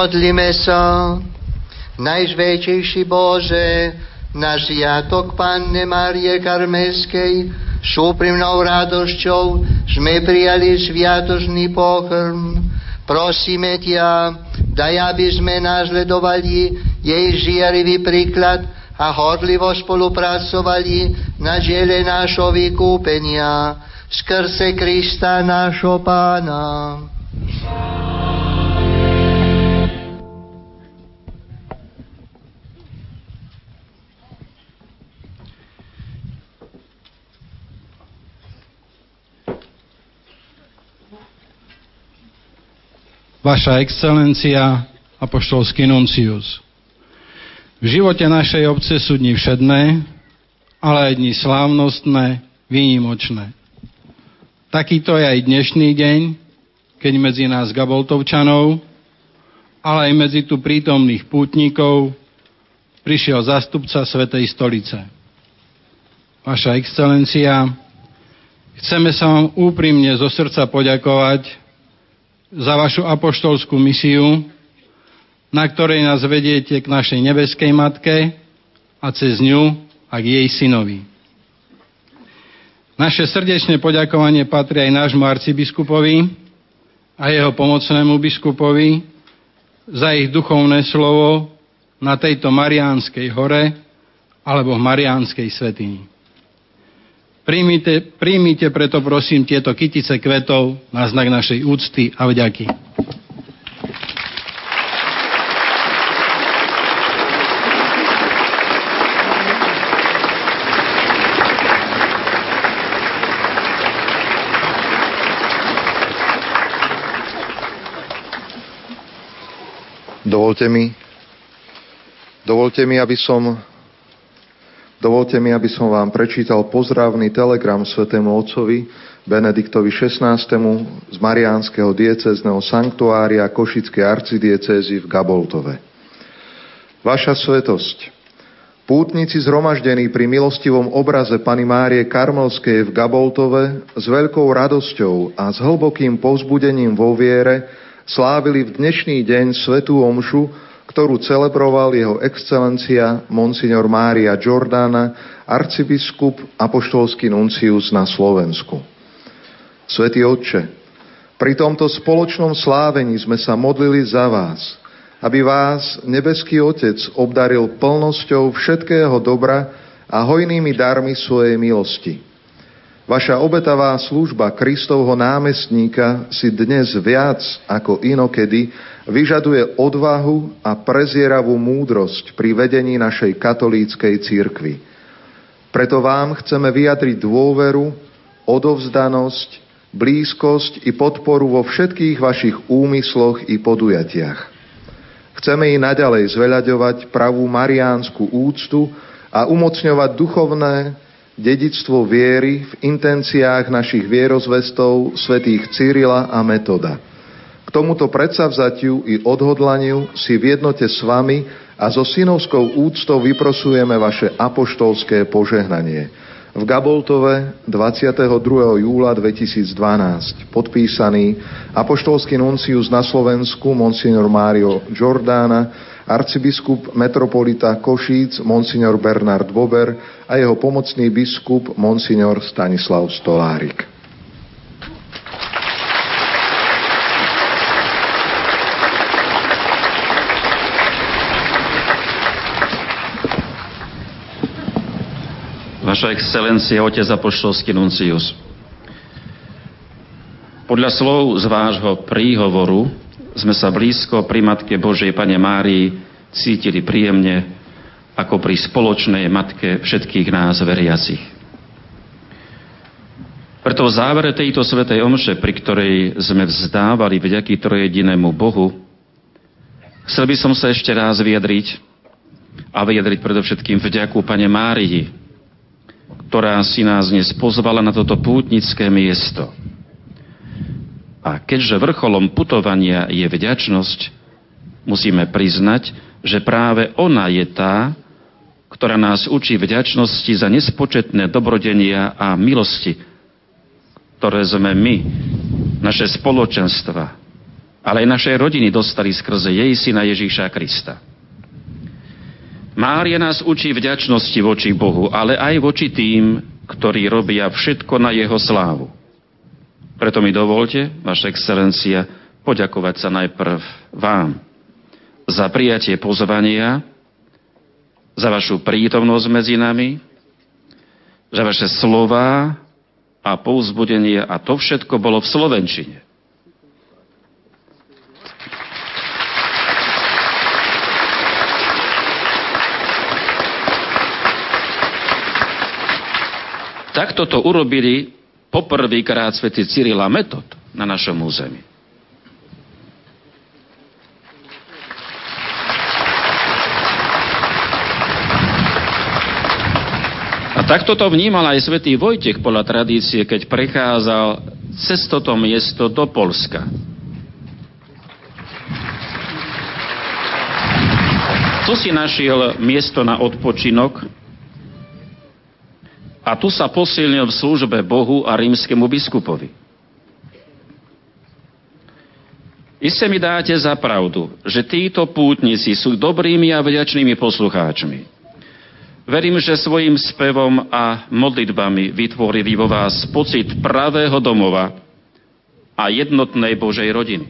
Modlíme sa. Najžvejčejší Bože, na žiatok Panne Márie Karmeskej s úprimnou radosťou sme prijali sviatočný pokrm. Prosíme ťa, daj, aby sme následovali jej žiarivý príklad a hodlivo spolupracovali na diele nášho vykúpenia skrze Krista nášho Pána. Vaša excelencia, apoštolský nuncius. V živote našej obce sú dni všedné, ale aj dni slávnostné, výnimočné. Takýto je aj dnešný deň, keď medzi nás Gaboltovčanov, ale aj medzi tu prítomných pútnikov prišiel zastupca Svetej stolice. Vaša excelencia, chceme sa vám úprimne zo srdca poďakovať za vašu apoštolskú misiu, na ktorej nás vediete k našej nebeskej matke a cez ňu a k jej synovi. Naše srdečné poďakovanie patrí aj nášmu arcibiskupovi a jeho pomocnému biskupovi za ich duchovné slovo na tejto Mariánskej hore alebo v Mariánskej svetini. Príjmite, príjmite preto prosím tieto kytice kvetov na znak našej úcty a vďaky. Dovolte mi, dovolte mi, aby som Dovolte mi, aby som vám prečítal pozdravný telegram svetému otcovi Benediktovi XVI. z Mariánskeho diecezneho sanktuária Košickej arcidiecézy v Gaboltove. Vaša svetosť, pútnici zhromaždení pri milostivom obraze Pany Márie Karmelskej v Gaboltove s veľkou radosťou a s hlbokým povzbudením vo viere slávili v dnešný deň svetú omšu ktorú celebroval jeho excelencia Monsignor Mária Giordana, arcibiskup apoštolský nuncius na Slovensku. Svetý Otče, pri tomto spoločnom slávení sme sa modlili za vás, aby vás nebeský Otec obdaril plnosťou všetkého dobra a hojnými darmi svojej milosti. Vaša obetavá služba Kristovho námestníka si dnes viac ako inokedy vyžaduje odvahu a prezieravú múdrosť pri vedení našej katolíckej církvy. Preto vám chceme vyjadriť dôveru, odovzdanosť, blízkosť i podporu vo všetkých vašich úmysloch i podujatiach. Chceme i naďalej zveľaďovať pravú mariánsku úctu a umocňovať duchovné dedictvo viery v intenciách našich vierozvestov svätých Cyrila a Metoda – tomuto predsavzatiu i odhodlaniu si v jednote s vami a so synovskou úctou vyprosujeme vaše apoštolské požehnanie. V Gaboltove 22. júla 2012 podpísaný apoštolský nuncius na Slovensku Monsignor Mário Giordana, arcibiskup metropolita Košíc Monsignor Bernard Bober a jeho pomocný biskup Monsignor Stanislav Stolárik. Vaša excelencia, otec apoštolský nuncius. Podľa slov z vášho príhovoru sme sa blízko pri Matke Božej Pane Márii cítili príjemne ako pri spoločnej Matke všetkých nás veriacich. Preto v závere tejto svetej omše, pri ktorej sme vzdávali vďaky trojedinému Bohu, chcel by som sa ešte raz vyjadriť a vyjadriť predovšetkým vďaku Pane Márii, ktorá si nás dnes pozvala na toto pútnické miesto. A keďže vrcholom putovania je vďačnosť, musíme priznať, že práve ona je tá, ktorá nás učí vďačnosti za nespočetné dobrodenia a milosti, ktoré sme my, naše spoločenstva, ale aj naše rodiny dostali skrze jej syna Ježíša Krista. Mária nás učí vďačnosti voči Bohu, ale aj voči tým, ktorí robia všetko na jeho slávu. Preto mi dovolte, Vaša excelencia, poďakovať sa najprv vám za prijatie pozvania, za vašu prítomnosť medzi nami, za vaše slova a pouzbudenie a to všetko bolo v Slovenčine. Takto to urobili poprvýkrát svätý Cyril a Metod na našom území. A takto to vnímal aj svätý Vojtech podľa tradície, keď prechádzal cez toto miesto do Polska. Tu si našiel miesto na odpočinok a tu sa posilnil v službe Bohu a rímskemu biskupovi. Iste mi dáte za pravdu, že títo pútnici sú dobrými a vďačnými poslucháčmi. Verím, že svojim spevom a modlitbami vytvorili vo vás pocit pravého domova a jednotnej Božej rodiny.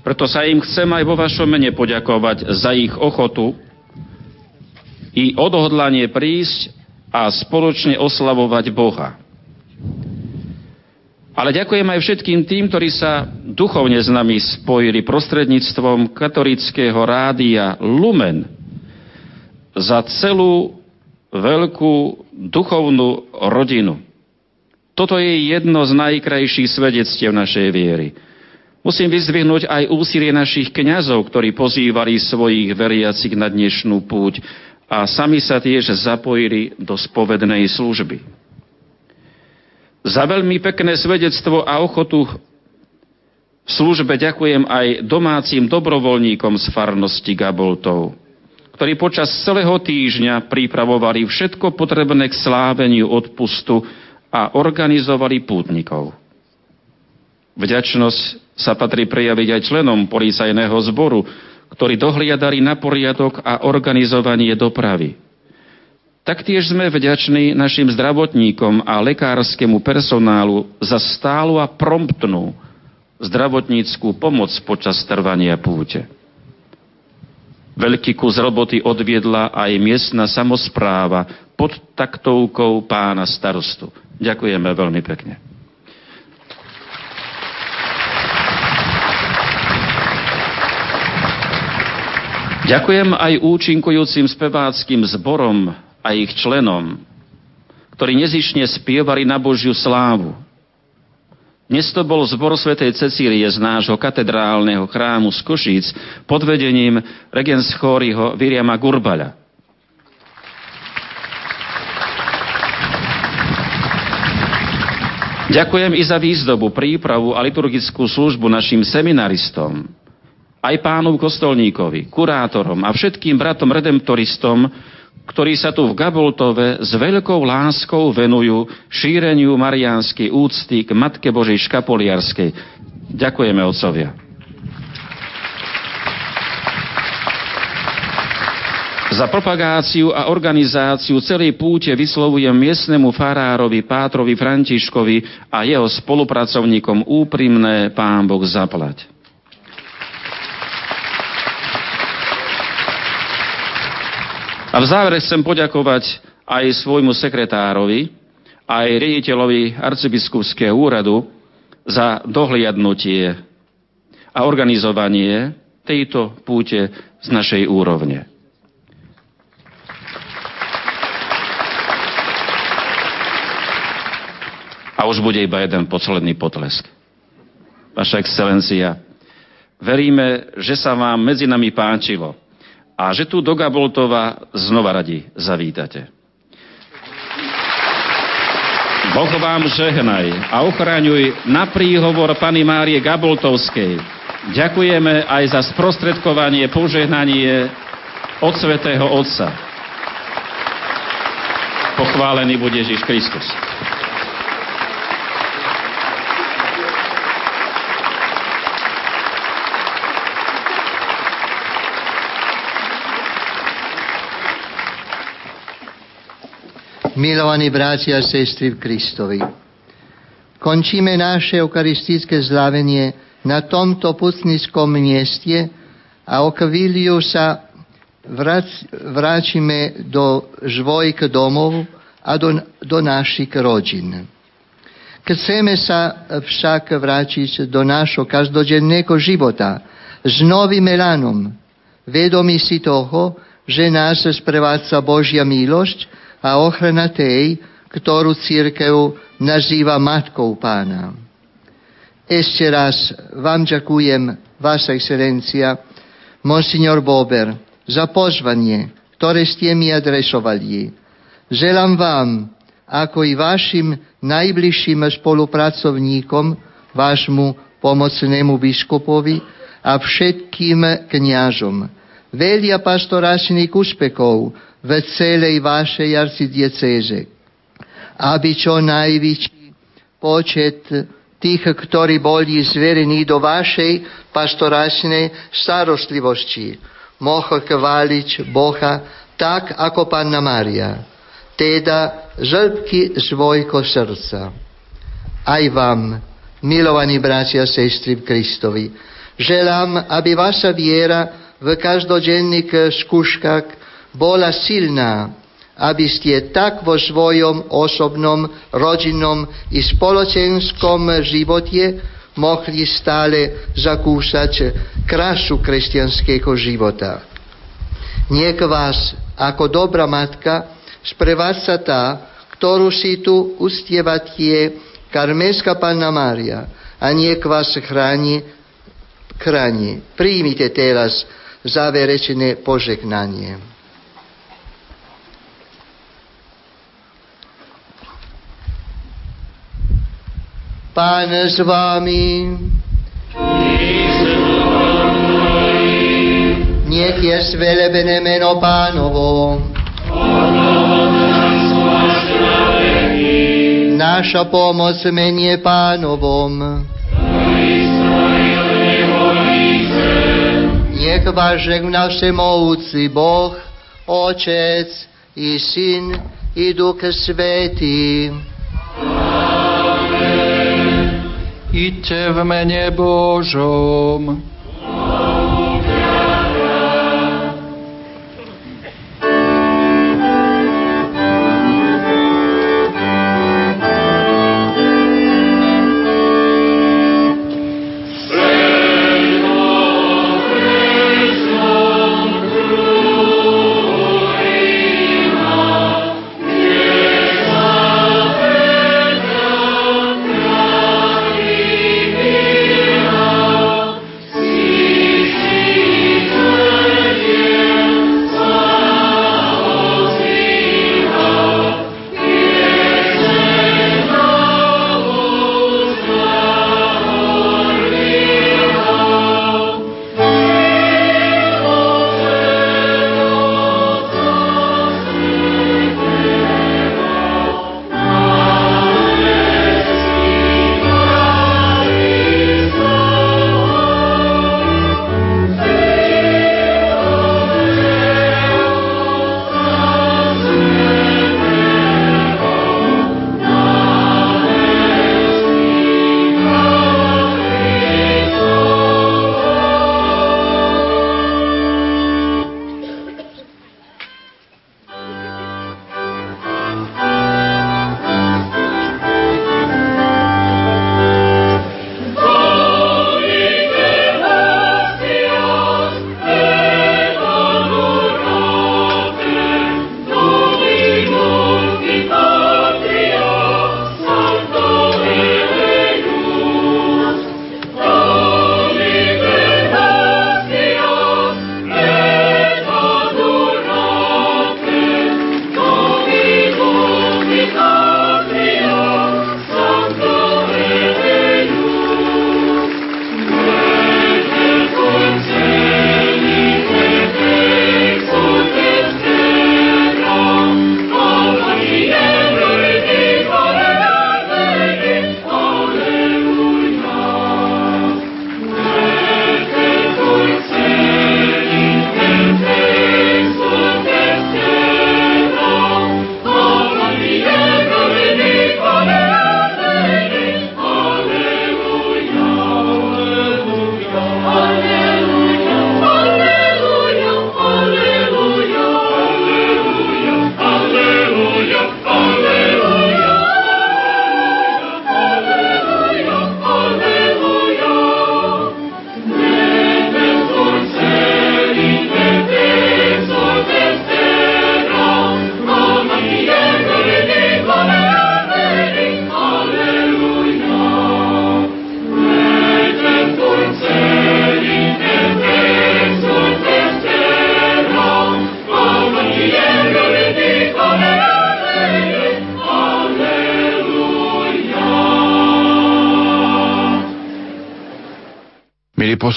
Preto sa im chcem aj vo vašom mene poďakovať za ich ochotu i odhodlanie prísť a spoločne oslavovať Boha. Ale ďakujem aj všetkým tým, ktorí sa duchovne s nami spojili prostredníctvom katolického rádia Lumen za celú veľkú duchovnú rodinu. Toto je jedno z najkrajších svedectiev našej viery. Musím vyzdvihnúť aj úsilie našich kňazov, ktorí pozývali svojich veriacich na dnešnú púť a sami sa tiež zapojili do spovednej služby. Za veľmi pekné svedectvo a ochotu v službe ďakujem aj domácim dobrovoľníkom z farnosti Gaboltov, ktorí počas celého týždňa pripravovali všetko potrebné k sláveniu odpustu a organizovali pútnikov. Vďačnosť sa patrí prejaviť aj členom policajného zboru, ktorí dohliadali na poriadok a organizovanie dopravy. Taktiež sme vďační našim zdravotníkom a lekárskému personálu za stálu a promptnú zdravotníckú pomoc počas trvania púte. Veľký kus roboty odviedla aj miestna samozpráva pod taktovkou pána starostu. Ďakujeme veľmi pekne. Ďakujem aj účinkujúcim speváckým zborom a ich členom, ktorí nezišne spievali na Božiu slávu. Dnes to bol zbor svätej Cecílie z nášho katedrálneho chrámu z Košíc pod vedením regens chóriho Viriama Gurbaľa. Ďakujem i za výzdobu, prípravu a liturgickú službu našim seminaristom, aj pánu kostolníkovi, kurátorom a všetkým bratom redemptoristom, ktorí sa tu v Gaboltove s veľkou láskou venujú šíreniu mariánskej úcty k Matke Božej Škapoliarskej. Ďakujeme, otcovia. Za propagáciu a organizáciu celej púte vyslovujem miestnemu farárovi Pátrovi Františkovi a jeho spolupracovníkom úprimné pán Boh zaplať. A v závere chcem poďakovať aj svojmu sekretárovi, aj riaditeľovi arcibiskupského úradu za dohliadnutie a organizovanie tejto púte z našej úrovne. A už bude iba jeden posledný potlesk. Vaša excelencia, veríme, že sa vám medzi nami páčilo a že tu do Gaboltova znova radi zavítate. Boh vám žehnaj a ochraňuj na príhovor Pany Márie Gaboltovskej. Ďakujeme aj za sprostredkovanie, požehnanie od Svetého Otca. Pochválený bude Ježiš Kristus. Milovaní bratia a sestry v Kristovi. Končíme naše eucharistické zlávenie na tomto putnickom mieste a o chvíľu sa vrátime do žvojk domov a do, do našich rodín. Chceme sa však vrátiť do našho každodenného života s novým elánom, vedomí si toho, že nás sprevádza Božia milosť a ochrana tej, ktorú církev nazýva Matkou Pána. Ešte raz vám ďakujem, Vaša excelencia, Monsignor Bober, za pozvanie, ktoré ste mi adresovali. Želám vám, ako i vašim najbližším spolupracovníkom, vášmu pomocnému biskupovi a všetkým kňažom. Veľa pastoračných úspechov v celej vašej arcidiecéze, aby čo najväčší počet tých, ktorí boli zverení do vašej pastoračnej starostlivosti, mohol chváliť Boha tak, ako Panna Mária teda žlbky svojho srdca. Aj vám, milovaní bratia a sestry v Kristovi, želám, aby vaša viera v každodenných skúškach bola silná, aby ste tak vo svojom osobnom, rodinnom i spoločenskom živote mohli stále zakúšať krásu kresťanského života. Niek vás ako dobrá matka sprevádza tá, ktorú si tu je Karmelská Panna Mária a niek vás chráni, chráni. Príjmite teraz záverečné požehnanie. Pán s vámi. Nech je svelebené meno pánovo. Naša pomoc menie pánovom. Nech vás žegná všemovúci Boh, Otec i Syn i Duch Svetý. Iďte v mene Božom.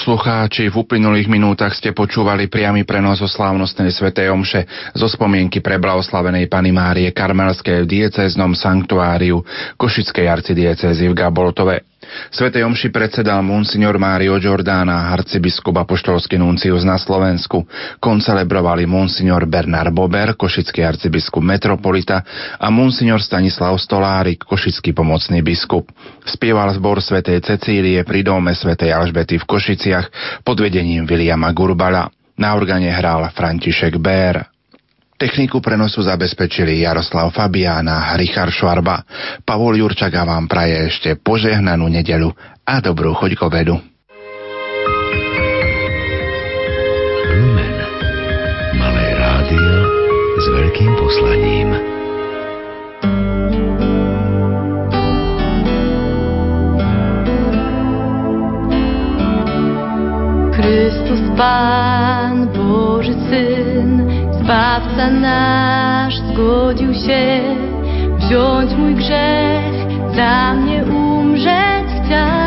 Poslucháči, v uplynulých minútach ste počúvali priamy prenos o slávnostnej svetej omše zo spomienky pre blahoslavenej Pany Márie Karmelskej v diecéznom sanktuáriu Košickej arcidiecezy v Gaboltove. Svetej omši predsedal monsignor Mário Giordana, arcibiskup apoštolský nuncius na Slovensku. Koncelebrovali monsignor Bernard Bober, košický arcibiskup metropolita a monsignor Stanislav Stolárik, košický pomocný biskup. Spieval zbor svätej Cecílie pri dome svätej Alžbety v Košiciach pod vedením Viliama Gurbala. Na organe hral František Bér. Techniku prenosu zabezpečili Jaroslav Fabiána a Richard Švarba. Pavol Jurčaga vám praje ešte požehnanú nedelu a dobrú choď k obedu. Lumen. Malé rádio s veľkým poslaním. Kristus Pán, Boży Syn, Zbawca nasz zgodził się wziąć mój grzech, za mnie umrzeć chciał.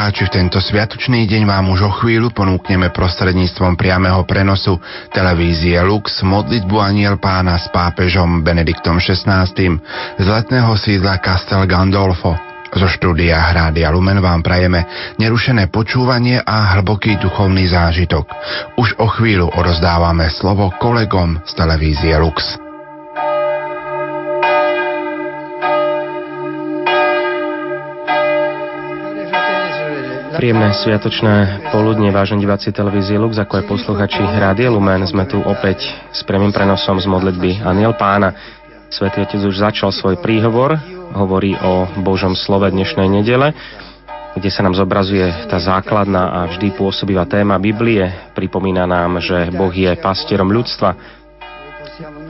Poslucháči, v tento sviatočný deň vám už o chvíľu ponúkneme prostredníctvom priameho prenosu televízie Lux modlitbu Aniel pána s pápežom Benediktom XVI. z letného sídla Castel Gandolfo. Zo štúdia Hrádia Lumen vám prajeme nerušené počúvanie a hlboký duchovný zážitok. Už o chvíľu odozdávame slovo kolegom z televízie Lux. Príjemné sviatočné poludne, vážení diváci televízie Lux, ako aj posluchači Rádia Lumen. Sme tu opäť s priamým prenosom z modlitby Aniel Pána. Svetý Otec už začal svoj príhovor, hovorí o Božom slove dnešnej nedele, kde sa nám zobrazuje tá základná a vždy pôsobivá téma Biblie. Pripomína nám, že Boh je pastierom ľudstva.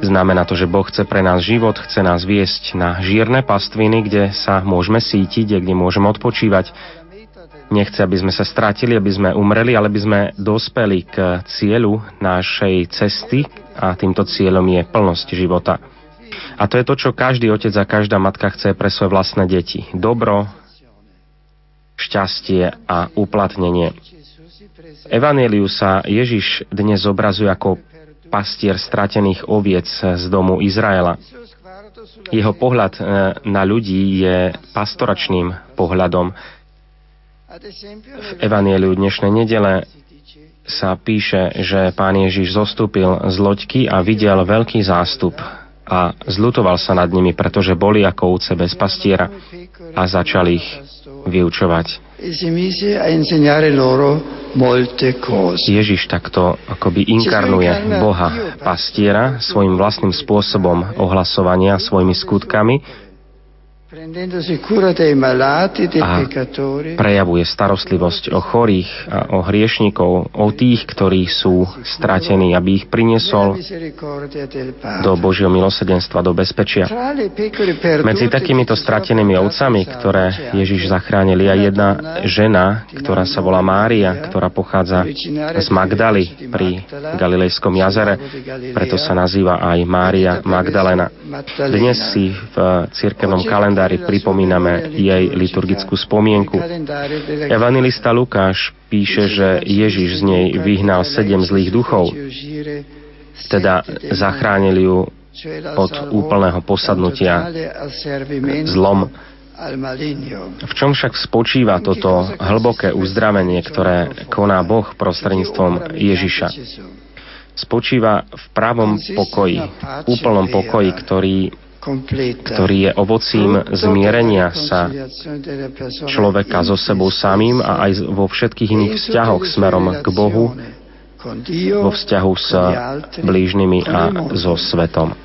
Znamená to, že Boh chce pre nás život, chce nás viesť na žierne pastviny, kde sa môžeme sítiť, kde môžeme odpočívať, Nechce, aby sme sa stratili, aby sme umreli, ale aby sme dospeli k cieľu našej cesty a týmto cieľom je plnosť života. A to je to, čo každý otec a každá matka chce pre svoje vlastné deti. Dobro, šťastie a uplatnenie. Evangeliu sa Ježiš dnes zobrazuje ako pastier stratených oviec z domu Izraela. Jeho pohľad eh, na ľudí je pastoračným pohľadom, v Evanieliu dnešnej nedele sa píše, že pán Ježiš zostúpil z loďky a videl veľký zástup a zlutoval sa nad nimi, pretože boli ako úce bez pastiera a začal ich vyučovať. Ježiš takto akoby inkarnuje Boha pastiera svojim vlastným spôsobom ohlasovania, svojimi skutkami, a prejavuje starostlivosť o chorých a o hriešnikov, o tých, ktorí sú stratení, aby ich priniesol do Božieho milosedenstva, do bezpečia. Medzi takýmito stratenými ovcami, ktoré Ježiš zachránil, je jedna žena, ktorá sa volá Mária, ktorá pochádza z Magdaly pri Galilejskom jazere, preto sa nazýva aj Mária Magdalena. Dnes si v cirkevnom kalendári kalendári pripomíname jej liturgickú spomienku. Evangelista Lukáš píše, že Ježiš z nej vyhnal sedem zlých duchov, teda zachránil ju od úplného posadnutia zlom. V čom však spočíva toto hlboké uzdravenie, ktoré koná Boh prostredníctvom Ježiša? Spočíva v pravom pokoji, úplnom pokoji, ktorý ktorý je ovocím zmierenia sa človeka so sebou samým a aj vo všetkých iných vzťahoch smerom k Bohu, vo vzťahu s blížnymi a so svetom.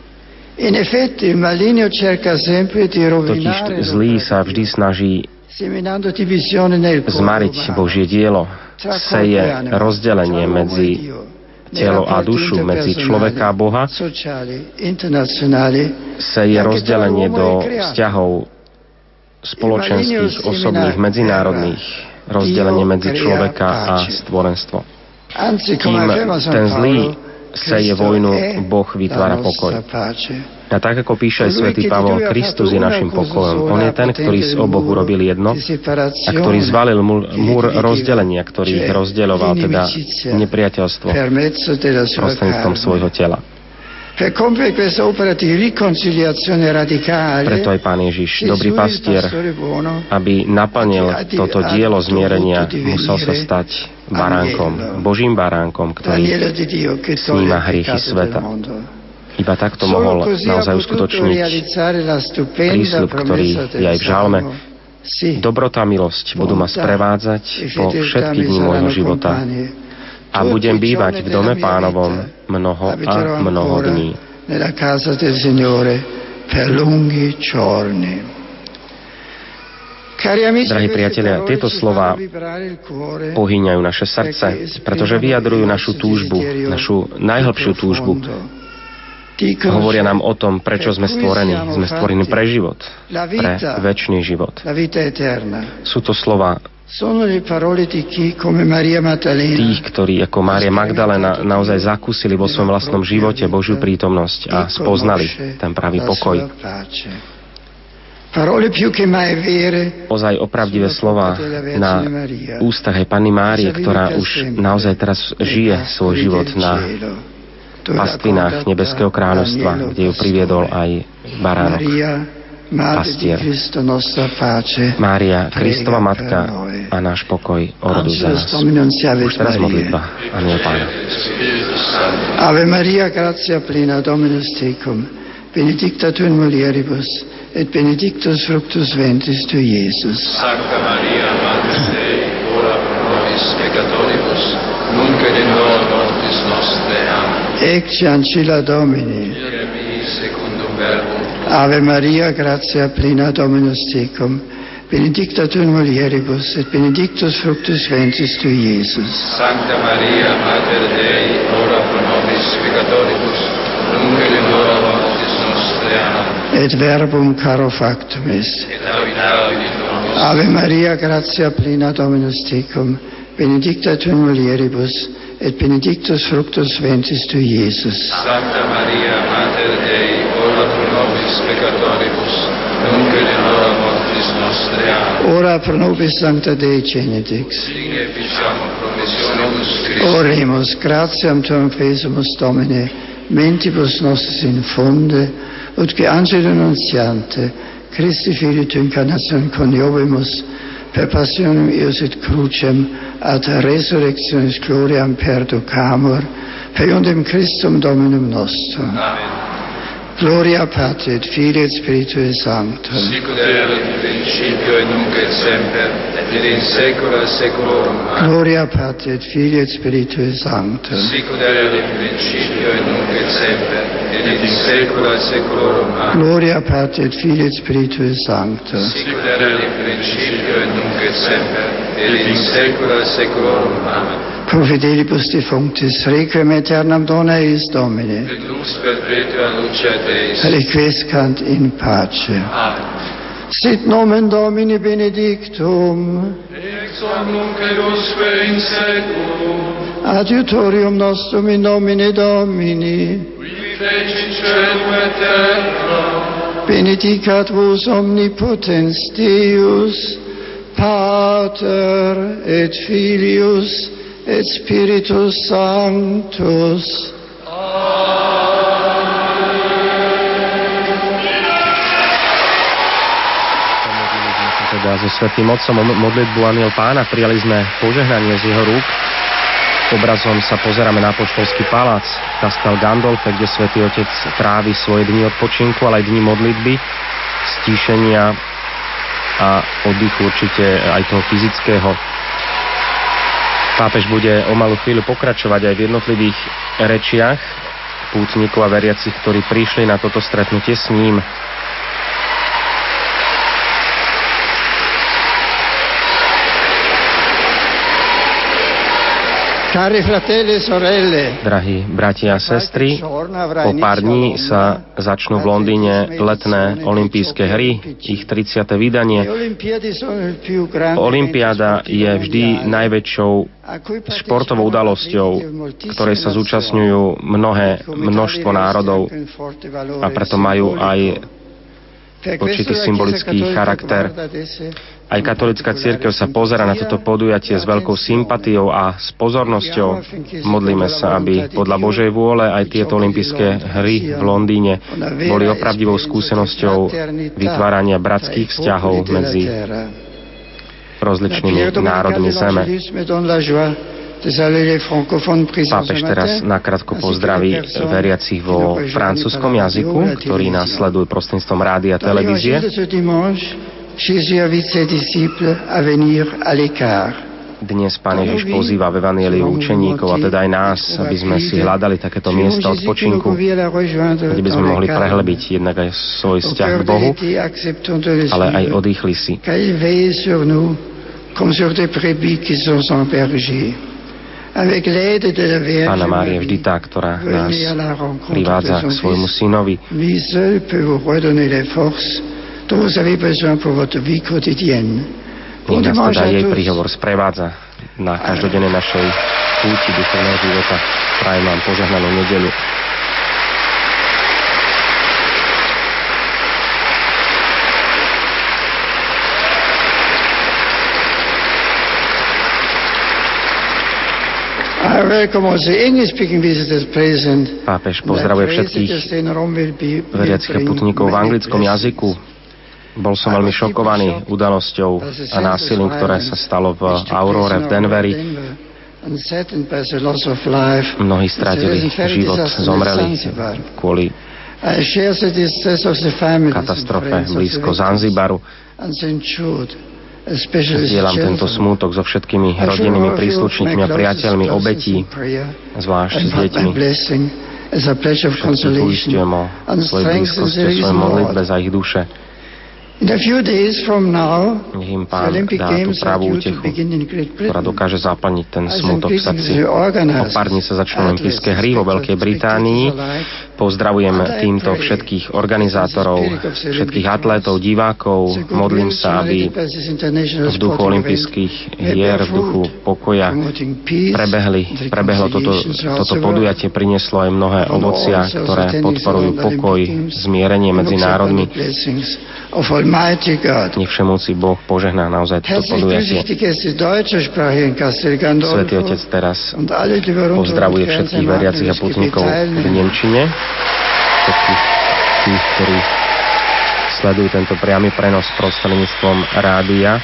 Totiž zlý sa vždy snaží zmariť Božie dielo, seje rozdelenie medzi telo a dušu medzi človeka a Boha, sa je rozdelenie do vzťahov spoločenských, osobných, medzinárodných, rozdelenie medzi človeka a stvorenstvo. Kým ten zlý seje vojnu, Boh vytvára pokoj. A tak ako píše aj svätý Pavol, Kristus je našim pokojom. On je ten, ktorý z oboch urobil jedno a ktorý zvalil múr rozdelenia, ktorý rozdeľoval teda nepriateľstvo prostredníctvom svojho tela. Preto aj Pán Ježiš, dobrý pastier, aby naplnil toto dielo zmierenia, musel sa stať baránkom, Božím baránkom, ktorý sníma hriechy sveta. Iba takto mohol naozaj uskutočniť prísľub, ktorý je aj v žalme. Dobrota milosť budú ma sprevádzať po všetky dní môjho života. a budem bývať v dome pánovom mnoho a mnoho dní. Drahí priatelia, tieto slova pohýňajú naše srdce, pretože vyjadrujú našu túžbu, našu najhlbšiu túžbu Hovoria nám o tom, prečo sme stvorení. Sme stvorení pre život, pre väčší život. Sú to slova tých, ktorí ako Mária Magdalena naozaj zakúsili vo svojom vlastnom živote Božiu prítomnosť a spoznali ten pravý pokoj. ozaj opravdivé slova na ústach aj Panny Márie, ktorá už naozaj teraz žije svoj život na pastvinách Nebeského kráľovstva, kde ju priviedol aj baránok pastier. Mária, Kristova Matka a náš pokoj orodu za nás. Už teraz modlitba. Aniel Pána. Ave Maria, gratia plena, Dominus tecum, benedicta tu in mulieribus, et benedictus fructus ventris tu, Iesus. Sancta Maria, Mater Dei, ora pro nobis peccatoribus, nunc et in hora mortis nostre. Amen. Ecce ancilla Domini. Ave Maria, gratia plena, Dominus tecum, benedicta tu in mulieribus, et benedictus fructus ventris tu, Iesus. Sancta Maria, Mater Dei, ora pro nobis peccatoribus, nunc et in hora mortis nostre. Amen. Et verbum caro factum est. Et habitavit. Ave Maria, gratia plena, Dominus tecum, benedicta tu in mulieribus, et benedictus fructus ventris tu, Iesus. Sancta Maria, Mater Dei, ora pro nobis peccatoribus, nunc et in hora mortis nostre. Amen. Ora pro nobis sancta Dei Genedix. Signe ficiamo promissionibus Christi. Oremus, gratiam tuam fesumus Domine, mentibus nostris infunde, ut que angelo nuntiante, Christi Filii tu incarnation coniovimus, per passionem Ius et crucem ad resurrectionis gloriam perducamur, per iundem Christum Dominum nostrum. Amen. Gloria Patri et Filii et Spiritui Sancto. Sicut erat in principio et nunc et semper, et in saecula saeculorum. Amen. Gloria Patri et Filii et Spiritui Sancto. Sicut erat in principio et nunc et semper, et in saecula saeculorum. Amen. Gloria Patri et Filii et Spiritui Sancto. Sicut erat in principio et nunc et semper, et in saecula saeculorum. Amen. Pro fidelibus defunctis, requiem aeternam dona eis Domine. Et lux perpetua lucet eis. Requiescant in pace. Amen. Sit nomen Domini benedictum. Ex nunc et usque in seculum. Adiutorium nostrum in nomine Domini. Qui feci celum et terra. Benedicat vos omnipotens Deus, Pater et Filius et Spiritus Sanctus. teda so Svetým Otcom modlitbu Aniel Pána. Prijali sme požehnanie z jeho rúk. Obrazom sa pozeráme na Poštolský palác Castel Gandolfe, kde Svetý Otec trávi svoje dni odpočinku, ale aj dni modlitby, stíšenia a oddychu určite aj toho fyzického. Pápež bude o malú chvíľu pokračovať aj v jednotlivých rečiach pútnikov a veriacich, ktorí prišli na toto stretnutie s ním. Drahí bratia a sestry, po pár dní sa začnú v Londýne letné olympijské hry, ich 30. vydanie. Olympiáda je vždy najväčšou športovou udalosťou, ktorej sa zúčastňujú mnohé množstvo národov a preto majú aj určitý symbolický charakter. Aj katolická církev sa pozera na toto podujatie s veľkou sympatiou. a s pozornosťou. Modlíme sa, aby podľa Božej vôle aj tieto olympijské hry v Londýne boli opravdivou skúsenosťou vytvárania bratských vzťahov medzi rozličnými národmi Zeme. Pápež teraz nakrátko pozdraví veriacich vo francúzskom jazyku, ktorí nás sledujú prostredníctvom rádia a televízie. Dnes Pán Ježiš pozýva v Evangeliu učeníkov a teda aj nás, aby sme si hľadali takéto miesta odpočinku, kde by sme mohli prehlbiť jednak aj svoj vzťah k Bohu, ale aj odýchli si. Pána Mária je vždy tá, ktorá nás privádza k svojmu synovi. Nech nás teda jej príhovor sprevádza na každodennej našej púti duchovného života. Prajem vám požehnanú nedelu. Pápež pozdravuje všetkých veriackých putníkov v anglickom jazyku. Bol som veľmi šokovaný udalosťou a násilím, ktoré sa stalo v Aurore v Denveri. Mnohí strátili život, zomreli kvôli katastrofe blízko Zanzibaru. Zdieľam tento smútok so všetkými rodinnými príslušníkmi a priateľmi obetí, zvlášť s deťmi. Všetkých uistujem o svojej blízkosti, o svojej modlitbe za ich duše. Nech im Pán dá tú pravú útechu, ktorá dokáže zaplniť ten smutok v srdci. O pár dní sa začnú olympijské hry vo Veľkej Británii. Pozdravujem týmto všetkých organizátorov, všetkých atlétov, divákov. Modlím sa, aby v duchu olympijských hier, v duchu pokoja prebehli, prebehlo toto, toto podujatie, prinieslo aj mnohé ovocia, ktoré podporujú pokoj, zmierenie medzi národmi. Nech všemúci Boh požehná naozaj toto podujatie. Svetý Otec teraz pozdravuje všetkých veriacich a putníkov v Nemčine, všetkých tých, ktorí sledujú tento priamy prenos prostredníctvom rádia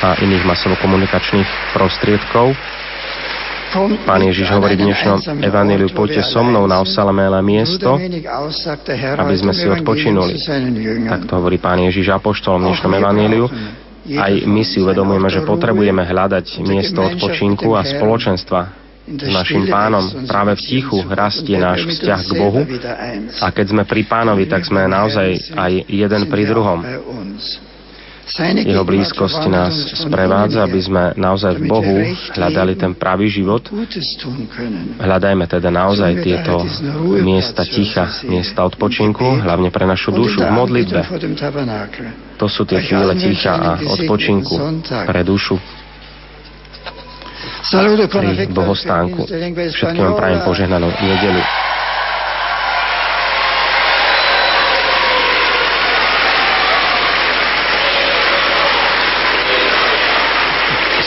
a iných masovo-komunikačných prostriedkov. Pán Ježiš hovorí v dnešnom evaníliu, poďte so mnou na osamelé miesto, aby sme si odpočinuli. Tak to hovorí Pán Ježiš Apoštolom v dnešnom evaníliu. Aj my si uvedomujeme, že potrebujeme hľadať miesto odpočinku a spoločenstva našim pánom. Práve v tichu rastie náš vzťah k Bohu. A keď sme pri pánovi, tak sme naozaj aj jeden pri druhom. Jeho blízkosť nás sprevádza, aby sme naozaj v Bohu hľadali ten pravý život. Hľadajme teda naozaj tieto miesta ticha, miesta odpočinku, hlavne pre našu dušu v modlitbe. To sú tie chvíle ticha a odpočinku pre dušu pri bohostánku. Všetkým vám prajem požehnanú nedelu.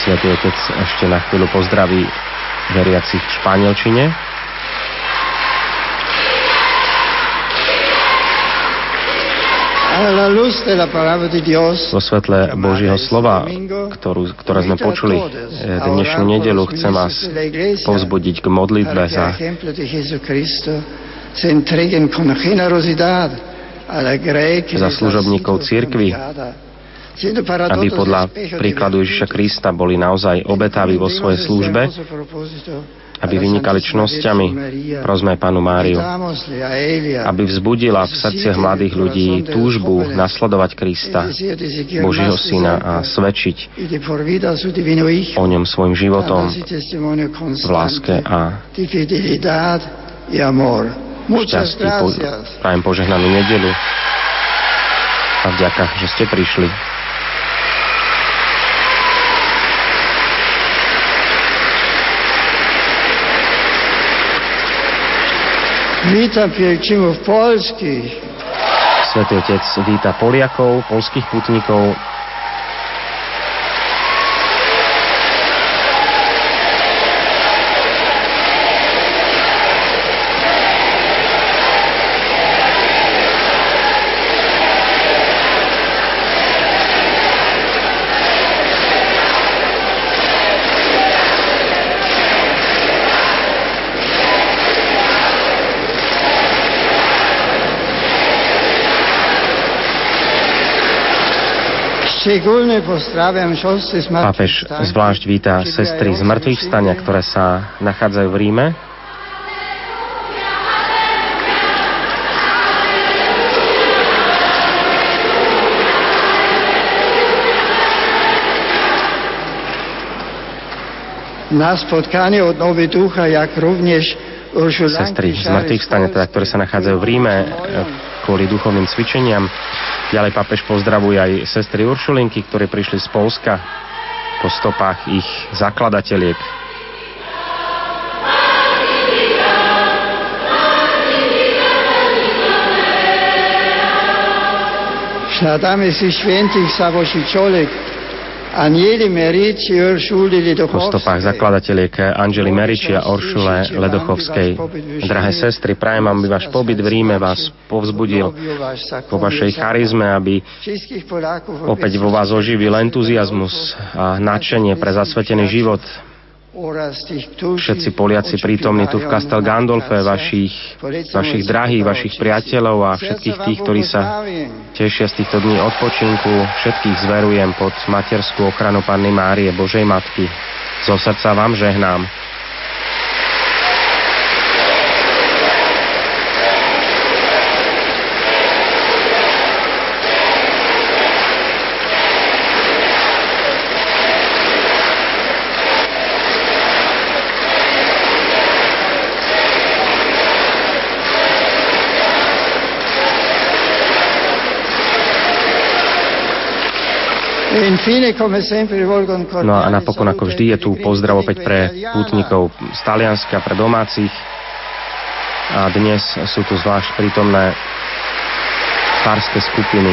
Svetý Otec ešte na chvíľu pozdraví veriacich v Španielčine. Vo svetle Božieho slova, ktorú, ktoré sme počuli eh, dnešnú nedelu, chcem vás povzbudiť k modlitbe za za služobníkov církvy, aby podľa príkladu Ježiša Krista boli naozaj obetaví vo svojej službe, aby vynikali čnosťami, prosme Panu Máriu, aby vzbudila v srdciach mladých ľudí túžbu nasledovať Krista, Božího Syna a svedčiť o ňom svojim životom v láske a šťastí. Po, prajem požehnanú nedelu a vďaka, že ste prišli. Vítam pielgrimov polských. Svetý Otec víta Poliakov, polských putníkov, Pápež zvlášť víta sestry z mŕtvych vstania, ktoré sa nachádzajú v Ríme. Na spotkanie od Nowy Ducha, jak również Sestry z mŕtvych vstania, teda, ktoré sa nachádzajú v Ríme kvôli duchovným cvičeniam. Ďalej papež pozdravuje aj sestry Uršulinky, ktoré prišli z Polska po stopách ich zakladateľiek. Śladami si świętych Savošičolek po stopách zakladateliek Angeli Meriči a Oršule Ledochovskej. Drahé sestry, prajem, aby váš pobyt v Ríme vás povzbudil po vašej charizme, aby opäť vo vás oživil entuziasmus a nadšenie pre zasvetený život, všetci Poliaci prítomní tu v Castel Gandolfe, vašich, vašich drahých, vašich priateľov a všetkých tých, ktorí sa tešia z týchto dní odpočinku, všetkých zverujem pod materskú ochranu Panny Márie, Božej Matky. Zo srdca vám žehnám. No a napokon, ako vždy, je tu pozdrav opäť pre pútnikov z Talianska, pre domácich. A dnes sú tu zvlášť prítomné párske skupiny,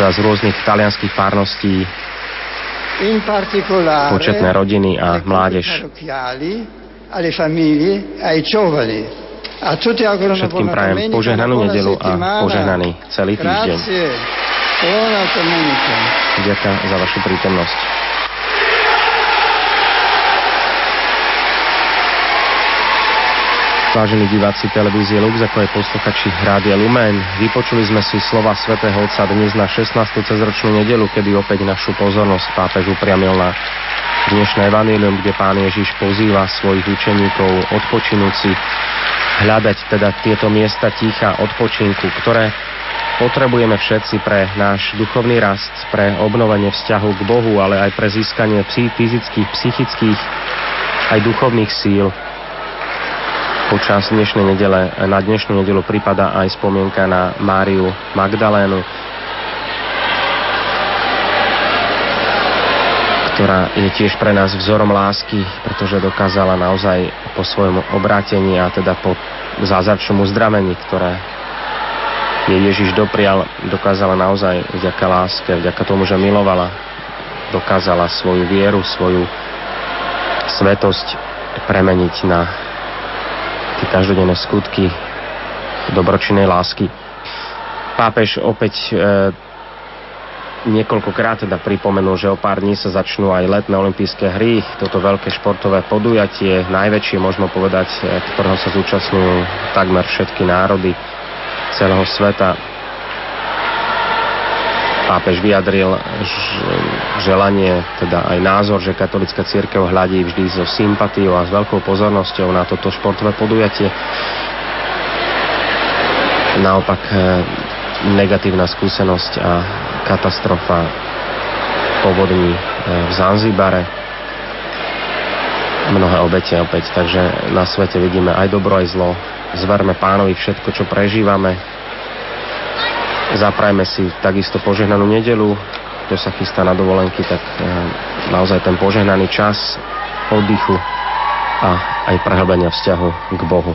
teda z rôznych talianských párností, početné rodiny a mládež. Všetkým prajem požehnanú nedelu a požehnaný celý týždeň. Ďakujem za vašu prítomnosť. Vážení diváci televízie Lux, ako aj posluchači Rádia Lumen, vypočuli sme si slova svätého Otca dnes na 16. cezročnú nedelu, kedy opäť našu pozornosť pápež upriamil na dnešné evanílium, kde pán Ježiš pozýva svojich učeníkov odpočinúci hľadať teda tieto miesta ticha odpočinku, ktoré potrebujeme všetci pre náš duchovný rast, pre obnovenie vzťahu k Bohu, ale aj pre získanie fyzických, psychických, aj duchovných síl. Počas dnešnej nedele, na dnešnú nedelu prípada aj spomienka na Máriu Magdalénu, ktorá je tiež pre nás vzorom lásky, pretože dokázala naozaj po svojom obrátení a teda po zázračnom uzdravení, ktoré jej Ježiš doprial, dokázala naozaj vďaka láske, vďaka tomu, že milovala, dokázala svoju vieru, svoju svetosť premeniť na tie každodenné skutky dobročinnej lásky. Pápež opäť e, niekoľkokrát teda pripomenul, že o pár dní sa začnú aj letné olympijské hry, toto veľké športové podujatie, najväčšie možno povedať, e, ktorého sa zúčastňujú takmer všetky národy celého sveta. Pápež vyjadril želanie, teda aj názor, že katolická církev hľadí vždy so sympatiou a s veľkou pozornosťou na toto športové podujatie. Naopak e, negatívna skúsenosť a katastrofa povodní e, v Zanzibare mnohé obete opäť, takže na svete vidíme aj dobro, aj zlo, zverme pánovi všetko, čo prežívame. Zaprajme si takisto požehnanú nedelu. Kto sa chystá na dovolenky, tak eh, naozaj ten požehnaný čas oddychu a aj prehlbenia vzťahu k Bohu.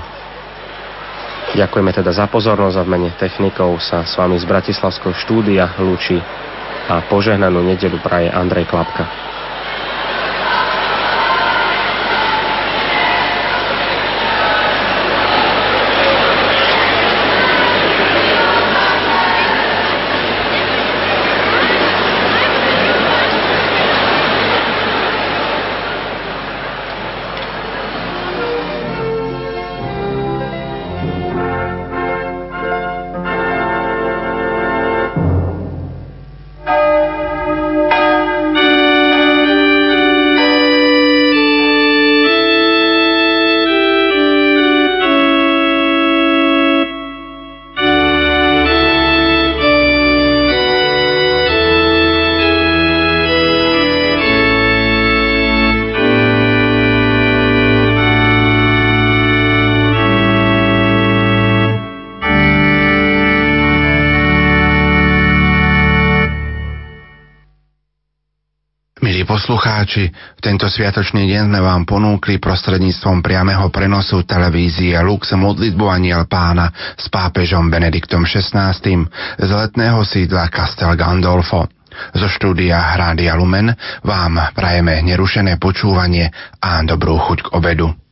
Ďakujeme teda za pozornosť a v mene technikov sa s vami z Bratislavského štúdia lúči a požehnanú nedelu praje Andrej Klapka. Poslucháči, v tento sviatočný deň sme vám ponúkli prostredníctvom priameho prenosu televízie Lux modlitbu Aniel pána s pápežom Benediktom XVI. z letného sídla Castel Gandolfo. Zo štúdia Rádia Lumen vám prajeme nerušené počúvanie a dobrú chuť k obedu.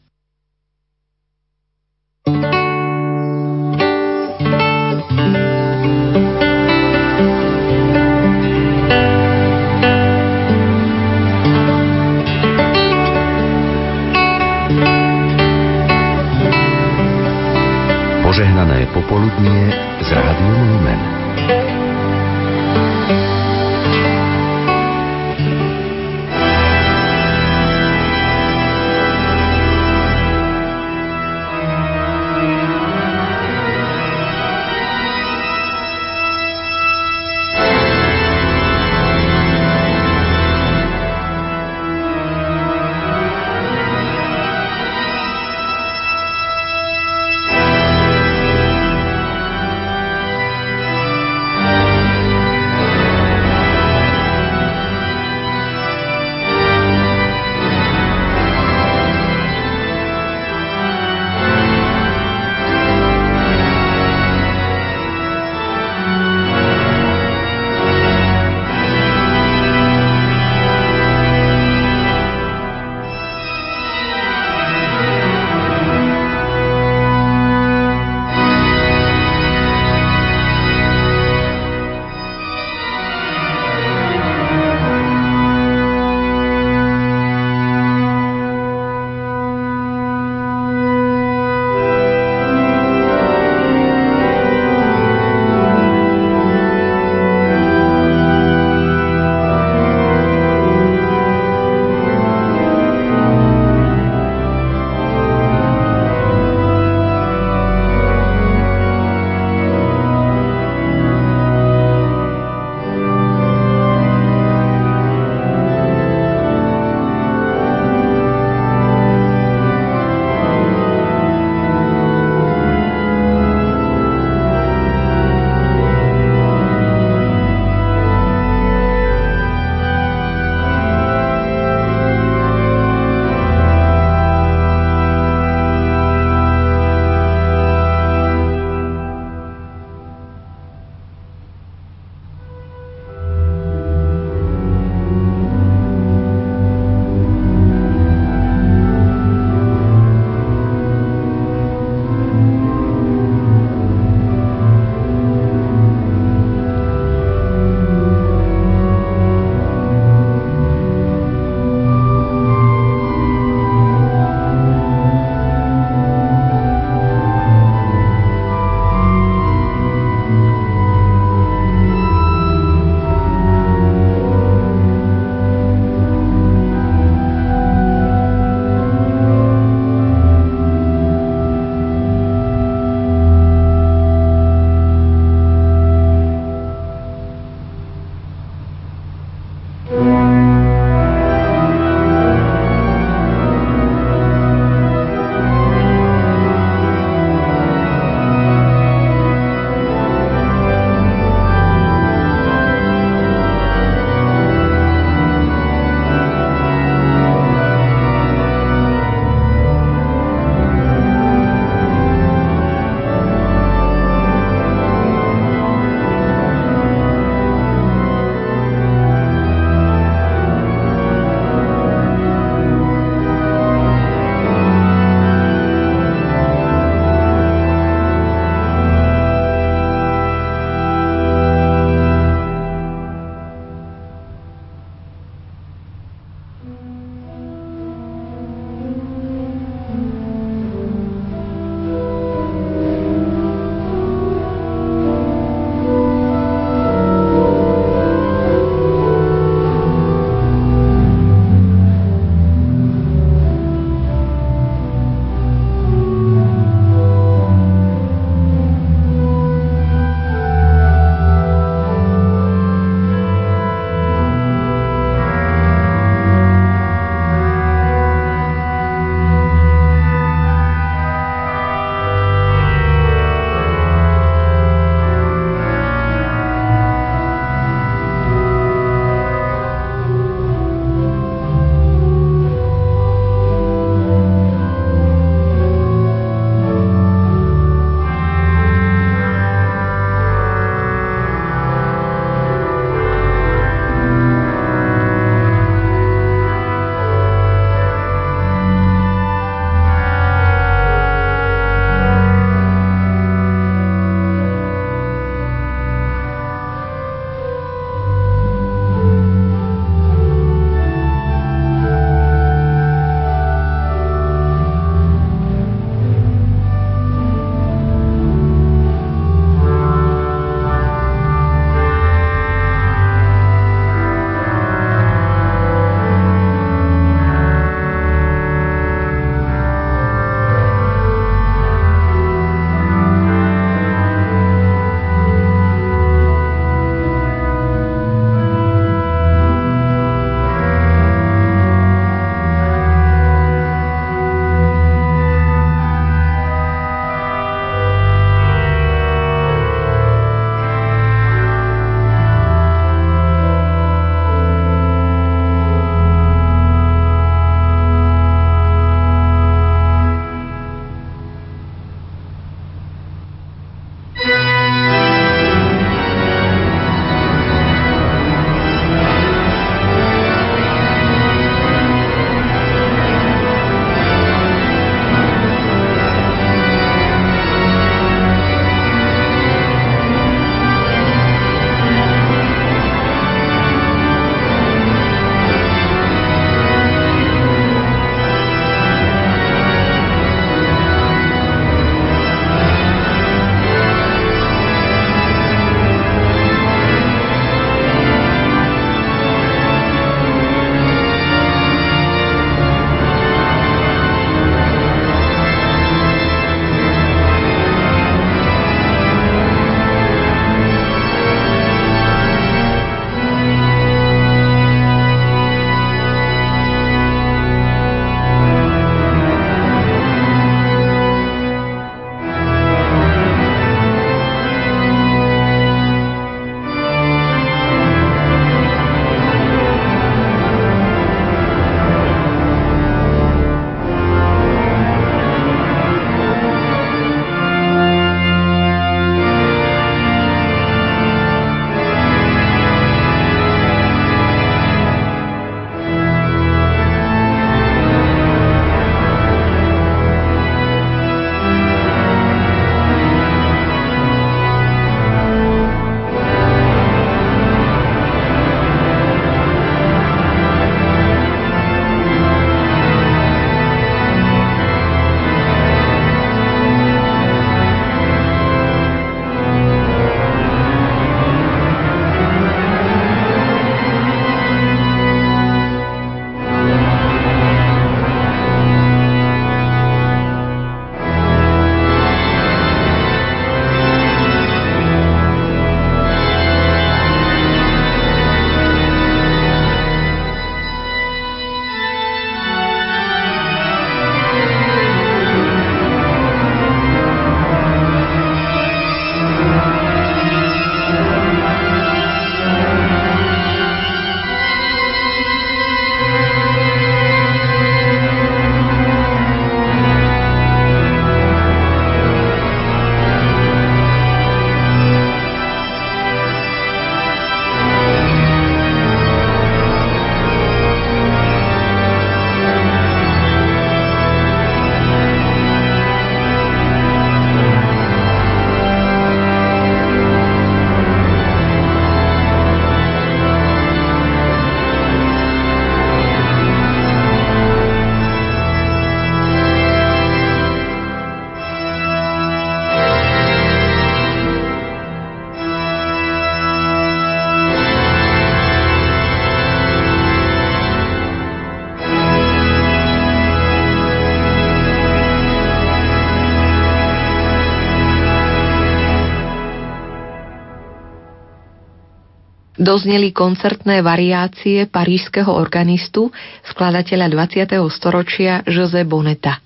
Dozneli koncertné variácie parížského organistu, skladateľa 20. storočia José Boneta.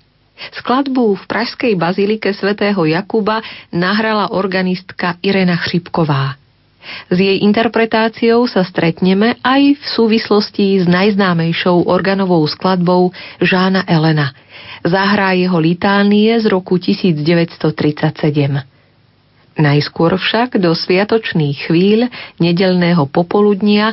Skladbu v pražskej bazilike svätého Jakuba nahrala organistka Irena Chřipková. S jej interpretáciou sa stretneme aj v súvislosti s najznámejšou organovou skladbou Žána Elena. Zahrá jeho litánie z roku 1937. Najskôr však do sviatočných chvíľ nedelného popoludnia